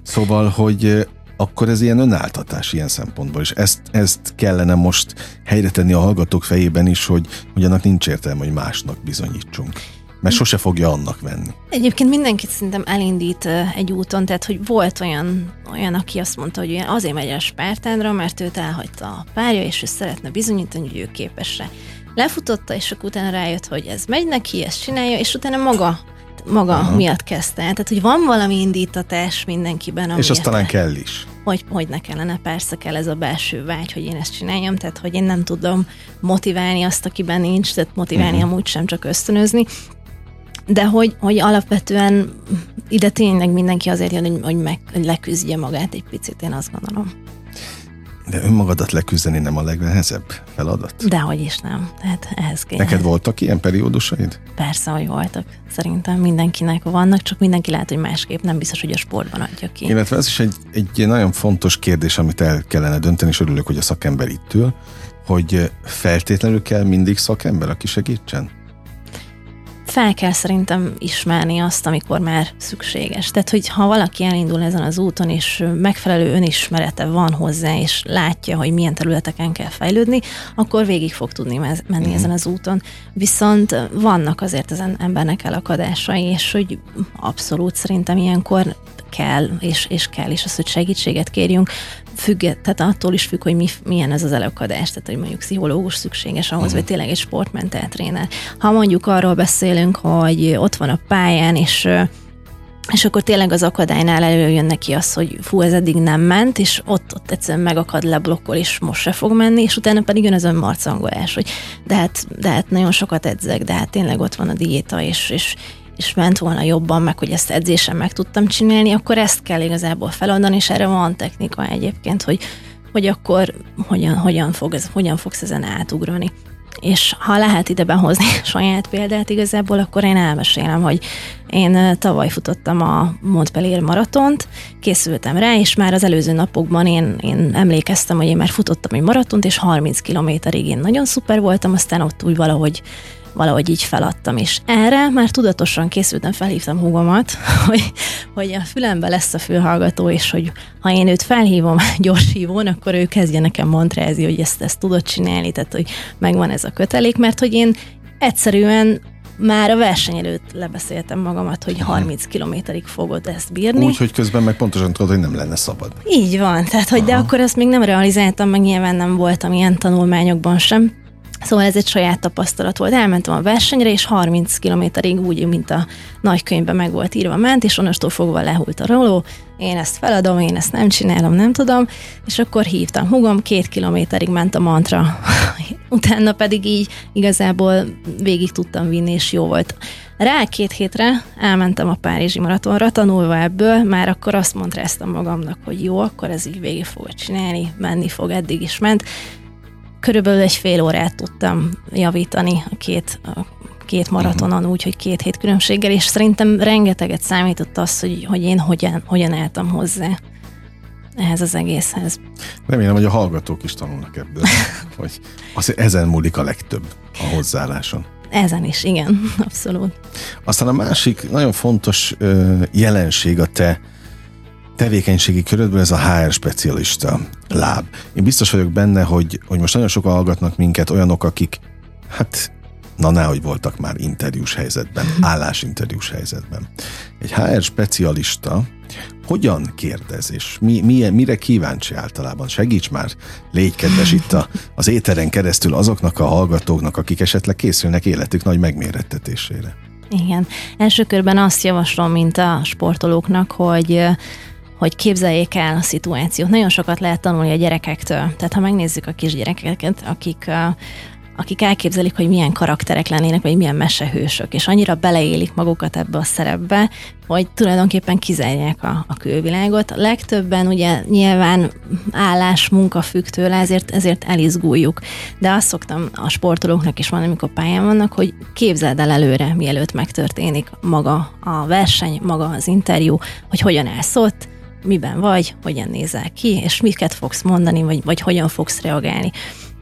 Szóval, hogy akkor ez ilyen önáltatás ilyen szempontból, és ezt, ezt kellene most helyre tenni a hallgatók fejében is, hogy, hogy annak nincs értelme, hogy másnak bizonyítsunk mert sose fogja annak venni. Egyébként mindenkit szerintem elindít egy úton, tehát hogy volt olyan, olyan aki azt mondta, hogy azért megy el Spártánra, mert őt elhagyta a párja, és ő szeretne bizonyítani, hogy ő képes rá. Lefutotta, és akkor utána rájött, hogy ez megy neki, ezt csinálja, és utána maga maga Aha. miatt kezdte. Tehát, hogy van valami indítatás mindenkiben. És azt talán kell is. Hogy, hogy ne kellene, persze kell ez a belső vágy, hogy én ezt csináljam, tehát hogy én nem tudom motiválni azt, akiben nincs, tehát motiválni uh-huh. amúgy sem csak ösztönözni de hogy, hogy alapvetően ide tényleg mindenki azért jön, hogy, hogy, meg, hogy leküzdje magát egy picit, én azt gondolom. De önmagadat leküzdeni nem a legnehezebb feladat? Dehogy is nem. Tehát ehhez kell. Neked voltak ilyen periódusaid? Persze, hogy voltak. Szerintem mindenkinek vannak, csak mindenki lehet, hogy másképp nem biztos, hogy a sportban adja ki. Illetve ez is egy, egy nagyon fontos kérdés, amit el kellene dönteni, és örülök, hogy a szakember itt ül, hogy feltétlenül kell mindig szakember, aki segítsen? Fel kell szerintem ismerni azt, amikor már szükséges. Tehát, hogy ha valaki elindul ezen az úton, és megfelelő önismerete van hozzá, és látja, hogy milyen területeken kell fejlődni, akkor végig fog tudni menni mm. ezen az úton. Viszont vannak azért ezen embernek elakadásai, és hogy abszolút szerintem ilyenkor kell, és, és kell is az, hogy segítséget kérjünk, függ, tehát attól is függ, hogy mi, milyen ez az elakadás, tehát hogy mondjuk pszichológus szükséges ahhoz, uh-huh. vagy tényleg egy sportmentál tréner. Ha mondjuk arról beszélünk, hogy ott van a pályán, és és akkor tényleg az akadálynál előjön neki az, hogy fú, ez eddig nem ment, és ott, ott egyszerűen megakad, leblokkol, és most se fog menni, és utána pedig jön az önmarcangolás, hogy de hát, de hát nagyon sokat edzek, de hát tényleg ott van a diéta, és, és, és ment volna jobban, meg hogy ezt edzésen meg tudtam csinálni, akkor ezt kell igazából feladni, és erre van technika egyébként, hogy, hogy akkor hogyan, hogyan, fog ez, hogyan fogsz ezen átugrani. És ha lehet ide behozni *laughs* saját példát igazából, akkor én elmesélem, hogy én tavaly futottam a Montpellier maratont, készültem rá, és már az előző napokban én, én emlékeztem, hogy én már futottam egy maratont, és 30 kilométerig én nagyon szuper voltam, aztán ott úgy valahogy valahogy így feladtam, és erre már tudatosan készültem, felhívtam húgomat, *laughs* hogy, hogy a fülembe lesz a fülhallgató, és hogy ha én őt felhívom *laughs* gyors hívón, akkor ő kezdje nekem montrázni, hogy ezt, ezt tudod csinálni, tehát hogy megvan ez a kötelék, mert hogy én egyszerűen már a verseny előtt lebeszéltem magamat, hogy 30 kilométerig fogod ezt bírni. Úgy, hogy közben meg pontosan tudod, hogy nem lenne szabad. Így van, tehát hogy Aha. de akkor ezt még nem realizáltam, meg nyilván nem voltam ilyen tanulmányokban sem. Szóval ez egy saját tapasztalat volt. Elmentem a versenyre, és 30 kilométerig úgy, mint a nagykönyvben meg volt írva, ment, és onnastól fogva lehult a roló. Én ezt feladom, én ezt nem csinálom, nem tudom. És akkor hívtam hugom, két kilométerig ment a mantra. *laughs* Utána pedig így igazából végig tudtam vinni, és jó volt. Rá két hétre elmentem a Párizsi maratonra, tanulva ebből, már akkor azt mondtam magamnak, hogy jó, akkor ez így végig fogod csinálni, menni fog, eddig is ment, körülbelül egy fél órát tudtam javítani a két, a két maratonon, úgy, hogy két hét különbséggel, és szerintem rengeteget számított az, hogy, hogy én hogyan, hogyan álltam hozzá ehhez az egészhez. Remélem, hogy a hallgatók is tanulnak ebből, *laughs* hogy az, ezen múlik a legtöbb a hozzáálláson. Ezen is, igen, *laughs* abszolút. Aztán a másik nagyon fontos jelenség a te tevékenységi körödből ez a HR specialista láb. Én biztos vagyok benne, hogy, hogy most nagyon sokan hallgatnak minket olyanok, akik hát na hogy voltak már interjús helyzetben, *laughs* állásinterjús helyzetben. Egy HR specialista hogyan kérdez, és mi, mi, mire kíváncsi általában? Segíts már, légy kedves itt a, az éteren keresztül azoknak a hallgatóknak, akik esetleg készülnek életük nagy megmérettetésére. Igen. Első körben azt javaslom, mint a sportolóknak, hogy hogy képzeljék el a szituációt. Nagyon sokat lehet tanulni a gyerekektől. Tehát ha megnézzük a kisgyerekeket, akik akik elképzelik, hogy milyen karakterek lennének, vagy milyen mesehősök, és annyira beleélik magukat ebbe a szerepbe, hogy tulajdonképpen kizárják a, a külvilágot. A legtöbben ugye nyilván állás, munka függ tőle, ezért, ezért elizguljuk. De azt szoktam a sportolóknak is mondani, amikor pályán vannak, hogy képzeld el előre, mielőtt megtörténik maga a verseny, maga az interjú, hogy hogyan állsz miben vagy, hogyan nézel ki, és miket fogsz mondani, vagy, vagy hogyan fogsz reagálni.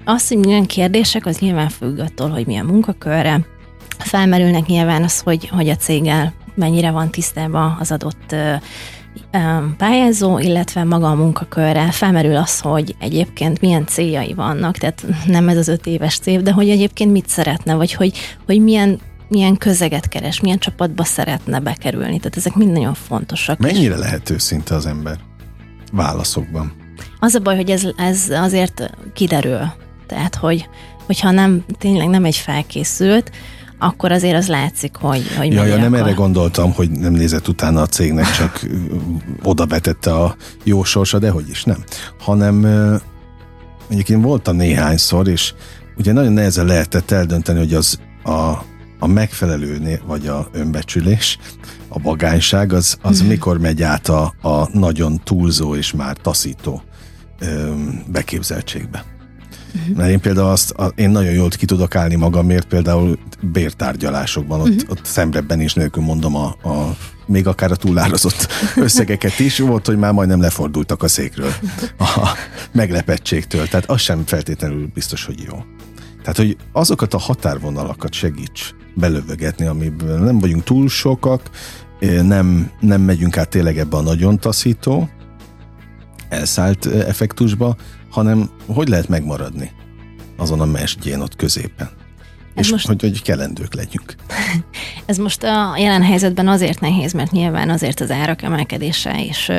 Az, hogy milyen kérdések, az nyilván függ attól, hogy milyen munkakörre. Felmerülnek nyilván az, hogy, hogy a céggel mennyire van tisztában az adott pályázó, illetve maga a munkakörre felmerül az, hogy egyébként milyen céljai vannak, tehát nem ez az öt éves cél, de hogy egyébként mit szeretne, vagy hogy, hogy milyen milyen közeget keres, milyen csapatba szeretne bekerülni. Tehát ezek mind nagyon fontosak. Mennyire lehet őszinte az ember válaszokban? Az a baj, hogy ez, ez azért kiderül. Tehát, hogy, hogyha nem, tényleg nem egy felkészült, akkor azért az látszik, hogy, hogy ja, ja, nem erre gondoltam, hogy nem nézett utána a cégnek, csak oda vetette a jó sorsa, de hogy is nem. Hanem mondjuk én voltam néhányszor, és ugye nagyon nehezen lehetett eldönteni, hogy az a, a megfelelő, vagy a önbecsülés, a vagányság, az, az mm. mikor megy át a, a nagyon túlzó és már taszító ö, beképzeltségbe. Uh-huh. Mert én például azt, a, én nagyon jól ki tudok állni magamért, például bértárgyalásokban, ott, uh-huh. ott szembrebben is nélkül mondom a, a még akár a túlárazott *laughs* összegeket is, volt, hogy már majdnem lefordultak a székről a meglepettségtől. Tehát az sem feltétlenül biztos, hogy jó. Tehát, hogy azokat a határvonalakat segíts belövögetni, amiből nem vagyunk túl sokak, nem, nem megyünk át tényleg ebbe a nagyon taszító, elszállt effektusba, hanem hogy lehet megmaradni azon a mesdjén ott középen. Ez és most... hogy, hogy kelendők legyünk. *laughs* Ez most a jelen helyzetben azért nehéz, mert nyilván azért az árak emelkedése és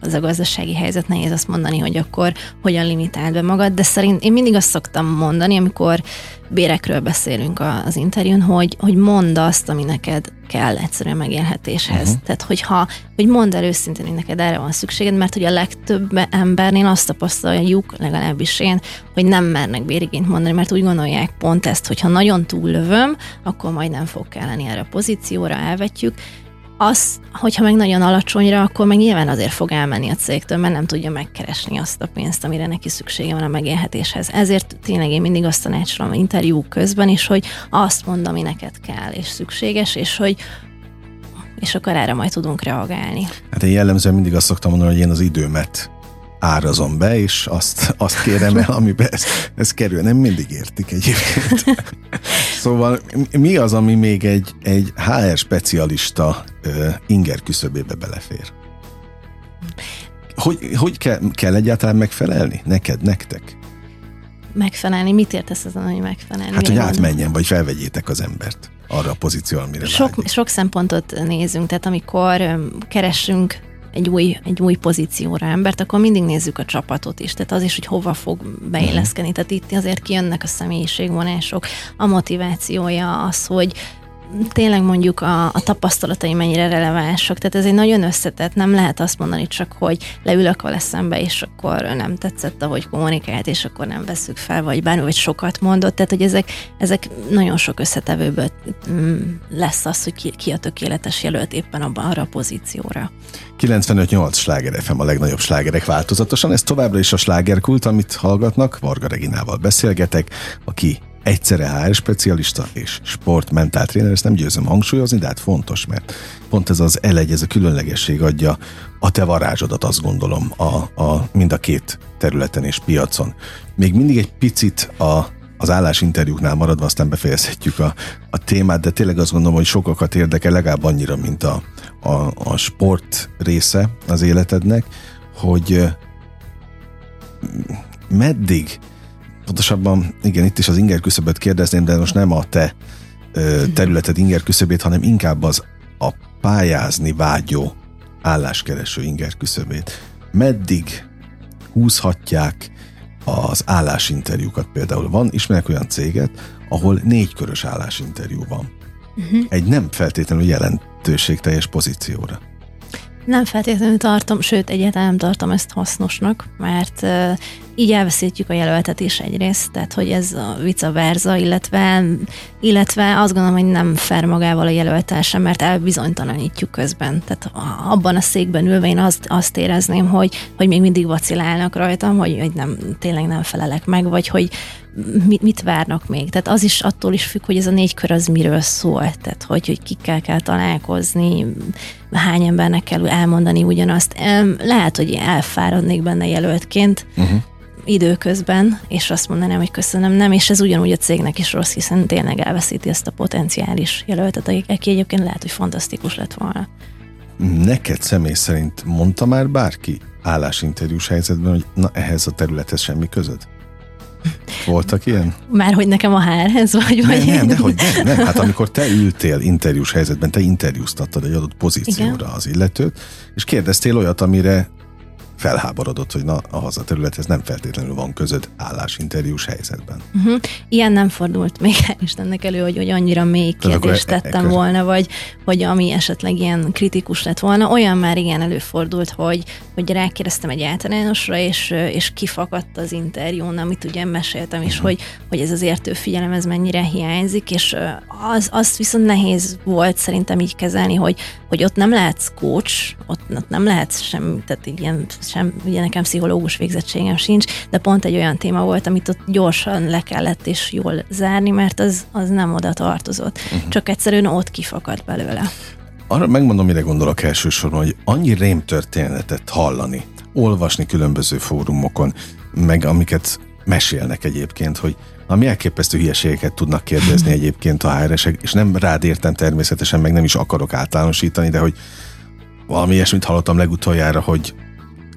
az a gazdasági helyzet nehéz azt mondani, hogy akkor hogyan limitáld be magad, de szerint én mindig azt szoktam mondani, amikor bérekről beszélünk az interjún, hogy, hogy mondd azt, ami neked kell egyszerűen megélhetéshez. Uh-huh. Tehát, hogyha, hogy mondd el őszintén, hogy neked erre van szükséged, mert hogy a legtöbb embernél azt tapasztaljuk, legalábbis én, hogy nem mernek bérigényt mondani, mert úgy gondolják pont ezt, hogy ha nagyon túllövöm, akkor majd nem fog kelleni erre a pozícióra, elvetjük, az, hogyha meg nagyon alacsonyra, akkor meg nyilván azért fog elmenni a cégtől, mert nem tudja megkeresni azt a pénzt, amire neki szüksége van a megélhetéshez. Ezért tényleg én mindig azt tanácsolom interjú közben is, hogy azt mond, ami neked kell és szükséges, és hogy és akkor erre majd tudunk reagálni. Hát én jellemzően mindig azt szoktam mondani, hogy én az időmet árazom be, és azt, azt kérem el, amiben ez, ez kerül. Nem mindig értik egyébként. szóval mi az, ami még egy, egy HR specialista uh, inger küszöbébe belefér? Hogy, hogy kell, kell egyáltalán megfelelni? Neked, nektek? Megfelelni? Mit értesz ezen, hogy megfelelni? Hát, hogy átmenjen, vagy felvegyétek az embert arra a pozícióra, amire sok, sok szempontot nézünk, tehát amikor keresünk egy új, egy új pozícióra embert, akkor mindig nézzük a csapatot is, tehát az is, hogy hova fog beilleszkedni. Tehát itt azért kijönnek a személyiségvonások, a motivációja, az, hogy tényleg mondjuk a, a tapasztalatai mennyire relevánsak. Tehát ez egy nagyon összetett, nem lehet azt mondani csak, hogy leülök vele szembe, és akkor nem tetszett, ahogy kommunikált, és akkor nem veszük fel, vagy bármi, vagy sokat mondott. Tehát, hogy ezek, ezek nagyon sok összetevőből mm, lesz az, hogy ki, ki a tökéletes jelölt éppen abban arra a pozícióra. 95-8 sláger FM a legnagyobb slágerek változatosan. Ez továbbra is a slágerkult, amit hallgatnak. Varga Reginával beszélgetek, aki egyszerre HR specialista és sportmentál tréner, ezt nem győzöm hangsúlyozni, de hát fontos, mert pont ez az elegy, ez a különlegesség adja a te varázsodat, azt gondolom, a, a, mind a két területen és piacon. Még mindig egy picit a, az állásinterjúknál maradva, aztán befejezhetjük a, a témát, de tényleg azt gondolom, hogy sokakat érdekel legalább annyira, mint a, a, a sport része az életednek, hogy meddig pontosabban, igen, itt is az inger küszöböt kérdezném, de most nem a te ö, területed inger küszöbét, hanem inkább az a pályázni vágyó álláskereső inger küszöbét. Meddig húzhatják az állásinterjúkat például? Van, ismerek olyan céget, ahol négy körös állásinterjú van. Uh-huh. Egy nem feltétlenül jelentőségteljes pozícióra. Nem feltétlenül tartom, sőt, egyáltalán nem tartom ezt hasznosnak, mert így elveszítjük a jelöltet is egyrészt, tehát hogy ez a vice versa, illetve, illetve azt gondolom, hogy nem fair magával a jelöltel sem, mert elbizonytalanítjuk közben. Tehát abban a székben ülve én azt, azt érezném, hogy, hogy még mindig vacilálnak rajtam, hogy, hogy nem, tényleg nem felelek meg, vagy hogy mit, mit várnak még. Tehát az is attól is függ, hogy ez a négy kör az miről szól, tehát hogy, hogy kikkel kell találkozni, hány embernek kell elmondani ugyanazt. Lehet, hogy elfáradnék benne jelöltként, uh-huh időközben, és azt mondanám, hogy köszönöm, nem, és ez ugyanúgy a cégnek is rossz, hiszen tényleg elveszíti ezt a potenciális jelöltet, aki egyébként lehet, hogy fantasztikus lett volna. Neked személy szerint mondta már bárki állásinterjús helyzetben, hogy na ehhez a területhez semmi között? Voltak ilyen? Már hogy nekem a hárhez vagy? Nem, vagy nem, de hogy nem, nem. Hát amikor te ültél interjús helyzetben, te interjúztattad egy adott pozícióra Igen? az illetőt, és kérdeztél olyat, amire felháborodott, hogy na, a hazaterülethez nem feltétlenül van között állásinterjús helyzetben. Uh-huh. Ilyen nem fordult még Istennek elő, hogy, hogy annyira mély kérdést e- tettem e- volna, vagy hogy ami esetleg ilyen kritikus lett volna. Olyan már igen előfordult, hogy, hogy rákérdeztem egy általánosra, és, és kifakadt az interjún, amit ugye meséltem is, uh-huh. hogy, hogy ez az értő figyelem, ez mennyire hiányzik, és az, azt viszont nehéz volt szerintem így kezelni, hogy, hogy ott nem lehetsz coach, ott, ott nem lehetsz sem, tehát ilyen sem, ugye nekem pszichológus végzettségem sincs, de pont egy olyan téma volt, amit ott gyorsan le kellett és jól zárni, mert az, az nem oda tartozott. Uh-huh. Csak egyszerűen ott kifakadt belőle. Arra megmondom, mire gondolok elsősorban, hogy annyi rémtörténetet hallani, olvasni különböző fórumokon, meg amiket mesélnek egyébként, hogy ami elképesztő hülyeségeket tudnak kérdezni *laughs* egyébként a hr és nem rád értem természetesen, meg nem is akarok általánosítani, de hogy valami ilyesmit hallottam legutoljára, hogy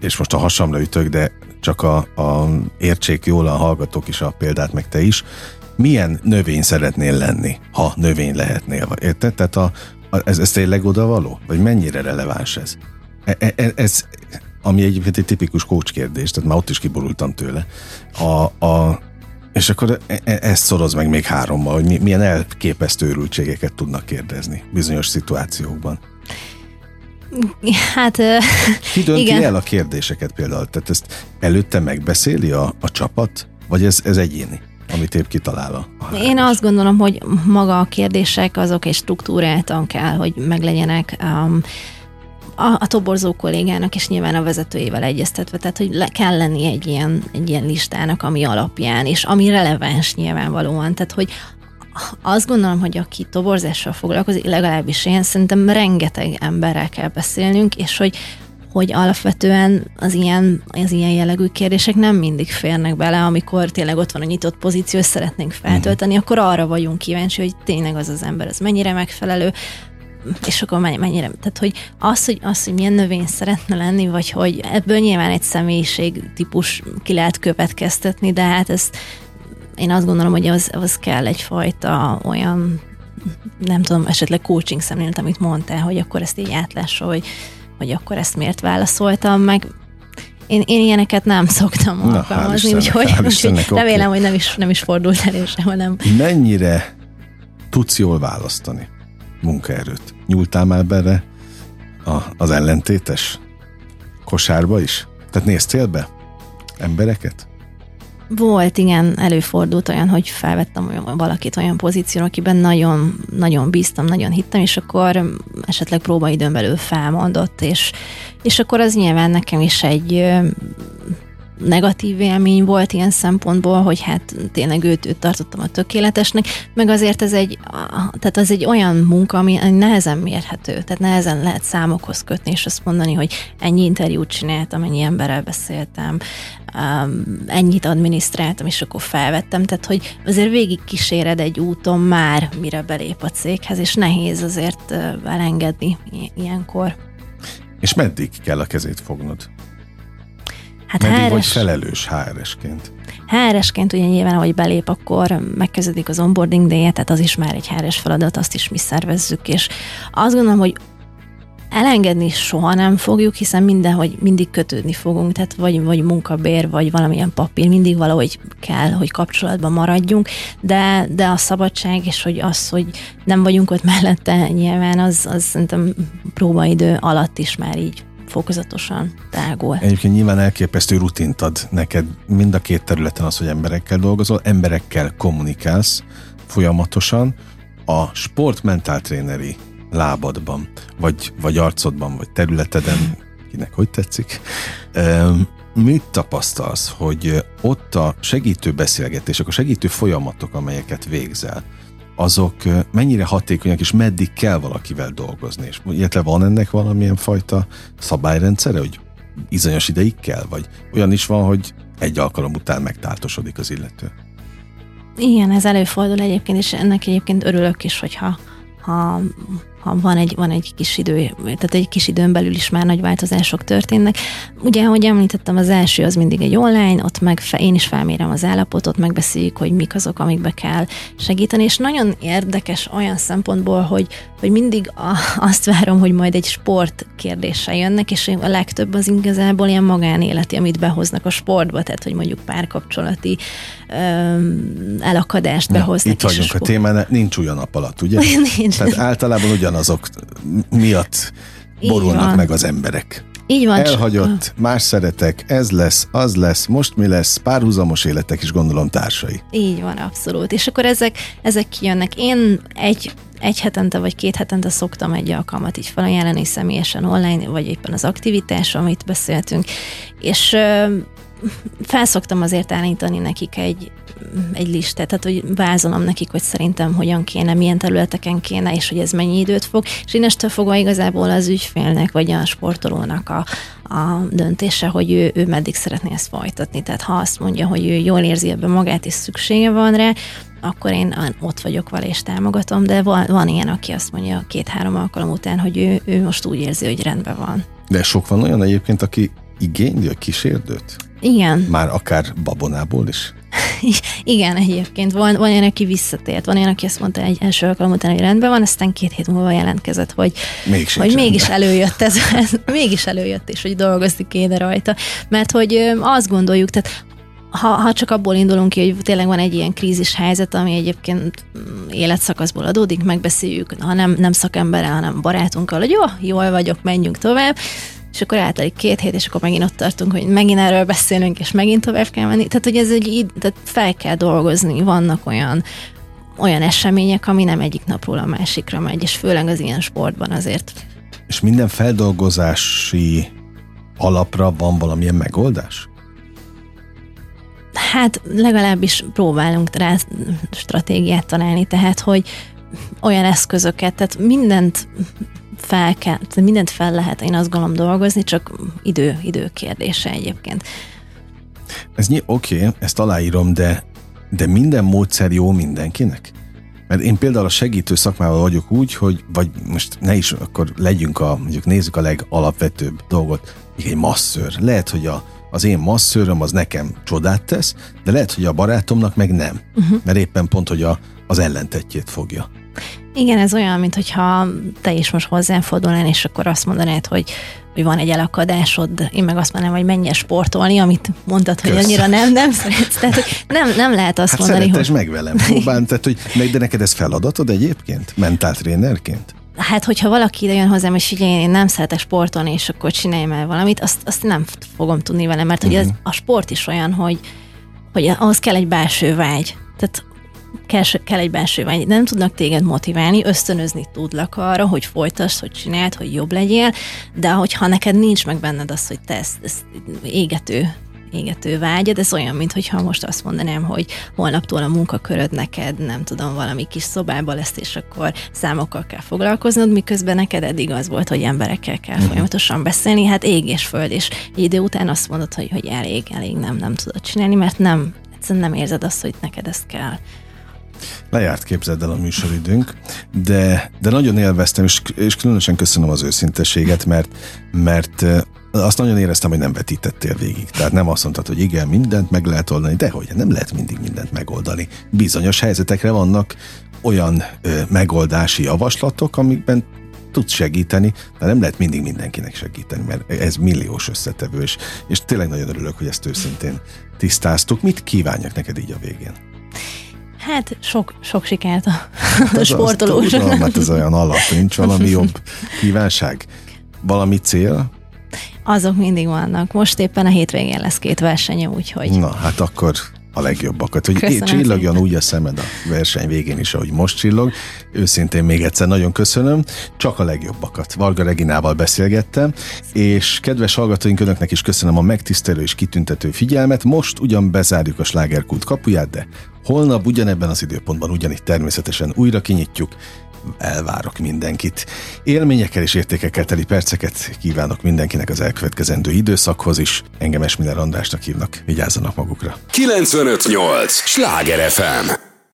és most a hasamra ütök, de csak a, a értsék jól a hallgatók is a példát, meg te is, milyen növény szeretnél lenni, ha növény lehetnél, érted? Tehát a, a, ez, ez tényleg oda való? Vagy mennyire releváns ez? E, e, e, ez, ami egyébként egy tipikus coach kérdés, tehát már ott is kiborultam tőle. A, a, és akkor e, e, ezt szoroz meg még hárommal, hogy milyen elképesztő őrültségeket tudnak kérdezni bizonyos szituációkban. Hát, Ki dönti igen. el a kérdéseket például? Tehát ezt előtte megbeszéli a, a csapat, vagy ez, ez egyéni? amit épp kitalál a, Én azt gondolom, hogy maga a kérdések azok egy struktúráltan kell, hogy meglegyenek. Um, a, a toborzó kollégának és nyilván a vezetőjével egyeztetve, tehát hogy le kell lenni egy ilyen, egy ilyen listának, ami alapján, és ami releváns nyilvánvalóan, tehát hogy azt gondolom, hogy aki toborzással foglalkozik, legalábbis én szerintem rengeteg emberrel kell beszélnünk, és hogy hogy alapvetően az ilyen, az ilyen jellegű kérdések nem mindig férnek bele, amikor tényleg ott van a nyitott pozíció, és szeretnénk feltölteni, uh-huh. akkor arra vagyunk kíváncsi, hogy tényleg az az ember, az mennyire megfelelő, és akkor mennyire, tehát hogy az, hogy, az, hogy milyen növény szeretne lenni, vagy hogy ebből nyilván egy személyiség típus ki lehet következtetni, de hát ezt én azt gondolom, hogy az, az kell egyfajta olyan, nem tudom, esetleg coaching szemlélet, amit mondtál, hogy akkor ezt így átlássa, hogy, hogy akkor ezt miért válaszoltam meg. Én, én ilyeneket nem szoktam Na, alkalmazni, úgyhogy, úgyhogy *laughs* remélem, hogy nem is, nem is fordult elő sehol, nem. Mennyire tudsz jól választani munkaerőt? Nyúltál már bele a, az ellentétes kosárba is? Tehát néztél be embereket? Volt, igen, előfordult olyan, hogy felvettem olyan, valakit olyan pozícióra, akiben nagyon, nagyon bíztam, nagyon hittem, és akkor esetleg próbaidőn belül felmondott, és, és akkor az nyilván nekem is egy negatív élmény volt ilyen szempontból, hogy hát tényleg őt, őt tartottam a tökéletesnek, meg azért ez egy, tehát az egy olyan munka, ami nehezen mérhető, tehát nehezen lehet számokhoz kötni, és azt mondani, hogy ennyi interjút csináltam, ennyi emberrel beszéltem, um, ennyit adminisztráltam, és akkor felvettem, tehát hogy azért végig kíséred egy úton már, mire belép a céghez, és nehéz azért elengedni ilyenkor. És meddig kell a kezét fognod? Hát Meddig HRS... vagy felelős HR-esként? HR-esként ugye nyilván, ahogy belép, akkor megkezdődik az onboarding day tehát az is már egy HR-es feladat, azt is mi szervezzük, és azt gondolom, hogy elengedni soha nem fogjuk, hiszen mindenhogy mindig kötődni fogunk, tehát vagy, vagy munkabér, vagy valamilyen papír, mindig valahogy kell, hogy kapcsolatban maradjunk, de, de a szabadság, és hogy az, hogy nem vagyunk ott mellette, nyilván az, az szerintem próbaidő alatt is már így fokozatosan tágul. Egyébként nyilván elképesztő rutint ad neked mind a két területen az, hogy emberekkel dolgozol, emberekkel kommunikálsz folyamatosan, a sportmentál tréneri lábadban, vagy, vagy arcodban, vagy területeden, kinek hogy tetszik, mit tapasztalsz, hogy ott a segítő beszélgetések, a segítő folyamatok, amelyeket végzel, azok mennyire hatékonyak, és meddig kell valakivel dolgozni? És illetve van ennek valamilyen fajta szabályrendszere, hogy bizonyos ideig kell? Vagy olyan is van, hogy egy alkalom után megtáltosodik az illető? Igen, ez előfordul egyébként, és ennek egyébként örülök is, hogyha ha ha van egy, van egy kis idő, tehát egy kis időn belül is már nagy változások történnek. Ugye, ahogy említettem, az első az mindig egy online, ott meg fe, én is felmérem az állapotot, megbeszéljük, hogy mik azok, amikbe kell segíteni, és nagyon érdekes olyan szempontból, hogy, hogy mindig a, azt várom, hogy majd egy sport kérdése jönnek, és a legtöbb az igazából ilyen magánéleti, amit behoznak a sportba, tehát hogy mondjuk párkapcsolati öm, elakadást behoznak. Itt vagyunk a, a témán, nincs olyan nap alatt, ugye? *laughs* nincs. Tehát általában ugyan ugyanazok miatt borulnak meg az emberek. Így van. Elhagyott, más szeretek, ez lesz, az lesz, most mi lesz, párhuzamos életek is gondolom társai. Így van, abszolút. És akkor ezek, ezek kijönnek. Én egy egy hetente vagy két hetente szoktam egy alkalmat így felajánlani személyesen online, vagy éppen az aktivitás, amit beszéltünk, és felszoktam azért állítani nekik egy, egy listát, tehát hogy vázolom nekik, hogy szerintem hogyan kéne, milyen területeken kéne, és hogy ez mennyi időt fog, és innestől fogva igazából az ügyfélnek, vagy a sportolónak a, a döntése, hogy ő, ő meddig szeretné ezt folytatni. Tehát ha azt mondja, hogy ő jól érzi ebben magát, és szüksége van rá, akkor én ott vagyok vele és támogatom, de van, van ilyen, aki azt mondja két-három alkalom után, hogy ő, ő most úgy érzi, hogy rendben van. De sok van olyan egyébként, aki igényli a kísérdőt? Igen. Már akár babonából is? *laughs* Igen, egyébként van, van olyan, aki visszatért, van olyan, aki azt mondta egy első alkalom után, hogy rendben van, aztán két hét múlva jelentkezett, hogy, Még hogy mégis előjött ez, *laughs* ez, mégis előjött, és hogy dolgozni kéne rajta. Mert hogy azt gondoljuk, tehát ha, ha csak abból indulunk ki, hogy tényleg van egy ilyen krízis helyzet, ami egyébként mm, életszakaszból adódik, megbeszéljük, ha nem, nem szakemberrel, hanem barátunkkal, hogy jó, jól vagyok, menjünk tovább, és akkor eltelik két hét, és akkor megint ott tartunk, hogy megint erről beszélünk, és megint tovább kell menni. Tehát, hogy ez egy, tehát fel kell dolgozni, vannak olyan olyan események, ami nem egyik napról a másikra megy, és főleg az ilyen sportban azért. És minden feldolgozási alapra van valamilyen megoldás? Hát legalábbis próbálunk rá stratégiát találni, tehát hogy olyan eszközöket, tehát mindent fel kell, mindent fel lehet, én azt gondolom dolgozni, csak idő, idő kérdése egyébként. Ez oké, okay, ezt aláírom, de, de minden módszer jó mindenkinek? Mert én például a segítő szakmával vagyok úgy, hogy, vagy most ne is, akkor legyünk a, mondjuk nézzük a legalapvetőbb dolgot, egy masszőr. Lehet, hogy a, az én masszőröm az nekem csodát tesz, de lehet, hogy a barátomnak meg nem. Uh-huh. Mert éppen pont, hogy a, az ellentetjét fogja. Igen, ez olyan, mintha te is most hozzám fordulnál, és akkor azt mondanád, hogy hogy van egy elakadásod, én meg azt mondanám, hogy menj sportolni, amit mondtad, hogy Kösz. annyira nem, nem szeretsz. Tehát, hogy nem, nem lehet azt hát mondani, hogy... meg velem, próbálj, *laughs* tehát, hogy de neked ez feladatod egyébként, mentáltrénerként? Hát, hogyha valaki ide jön hozzám, és figyelj, én nem szeretek sportolni, és akkor csináljam el valamit, azt, azt nem fogom tudni vele, mert uh-huh. ugye ez, a sport is olyan, hogy, hogy ahhoz kell egy belső vágy. Tehát kell, kell egy belső vágy. Nem tudnak téged motiválni, ösztönözni tudlak arra, hogy folytasd, hogy csináld, hogy jobb legyél, de hogyha neked nincs meg benned az, hogy te ezt, ezt égető égető vágyad, ez olyan, mintha most azt mondanám, hogy holnaptól a munkaköröd neked, nem tudom, valami kis szobába lesz, és akkor számokkal kell foglalkoznod, miközben neked eddig az volt, hogy emberekkel kell uh-huh. folyamatosan beszélni, hát ég és föld, és idő után azt mondod, hogy, hogy elég, elég nem, nem tudod csinálni, mert nem, egyszerűen nem érzed azt, hogy neked ezt kell. Lejárt képzeld el a műsoridőnk, de, de nagyon élveztem, és, és különösen köszönöm az őszintességet, mert, mert azt nagyon éreztem, hogy nem vetítettél végig. Tehát nem azt mondtad, hogy igen, mindent meg lehet oldani, de hogy nem lehet mindig mindent megoldani. Bizonyos helyzetekre vannak olyan ö, megoldási javaslatok, amikben tudsz segíteni, de nem lehet mindig mindenkinek segíteni, mert ez milliós összetevő, és, és tényleg nagyon örülök, hogy ezt őszintén tisztáztuk. Mit kívánjak neked így a végén? Hát sok, sok sikert a, a sportolós. Tudom, hát ez olyan alap, nincs valami jobb *laughs* kívánság. Valami cél? Azok mindig vannak. Most éppen a hétvégén lesz két verseny, úgyhogy... Na, hát akkor a legjobbakat, hogy köszönöm csillogjon szépen. úgy a szemed a verseny végén is, ahogy most csillog. Őszintén még egyszer nagyon köszönöm, csak a legjobbakat. Varga Reginával beszélgettem, és kedves hallgatóink, önöknek is köszönöm a megtisztelő és kitüntető figyelmet. Most ugyan bezárjuk a slágerkult kapuját, de holnap ugyanebben az időpontban ugyanígy természetesen újra kinyitjuk elvárok mindenkit. Élményekkel és értékekkel teli perceket kívánok mindenkinek az elkövetkezendő időszakhoz is. Engem Esmiller Andrásnak hívnak, vigyázzanak magukra. 958! Sláger FM!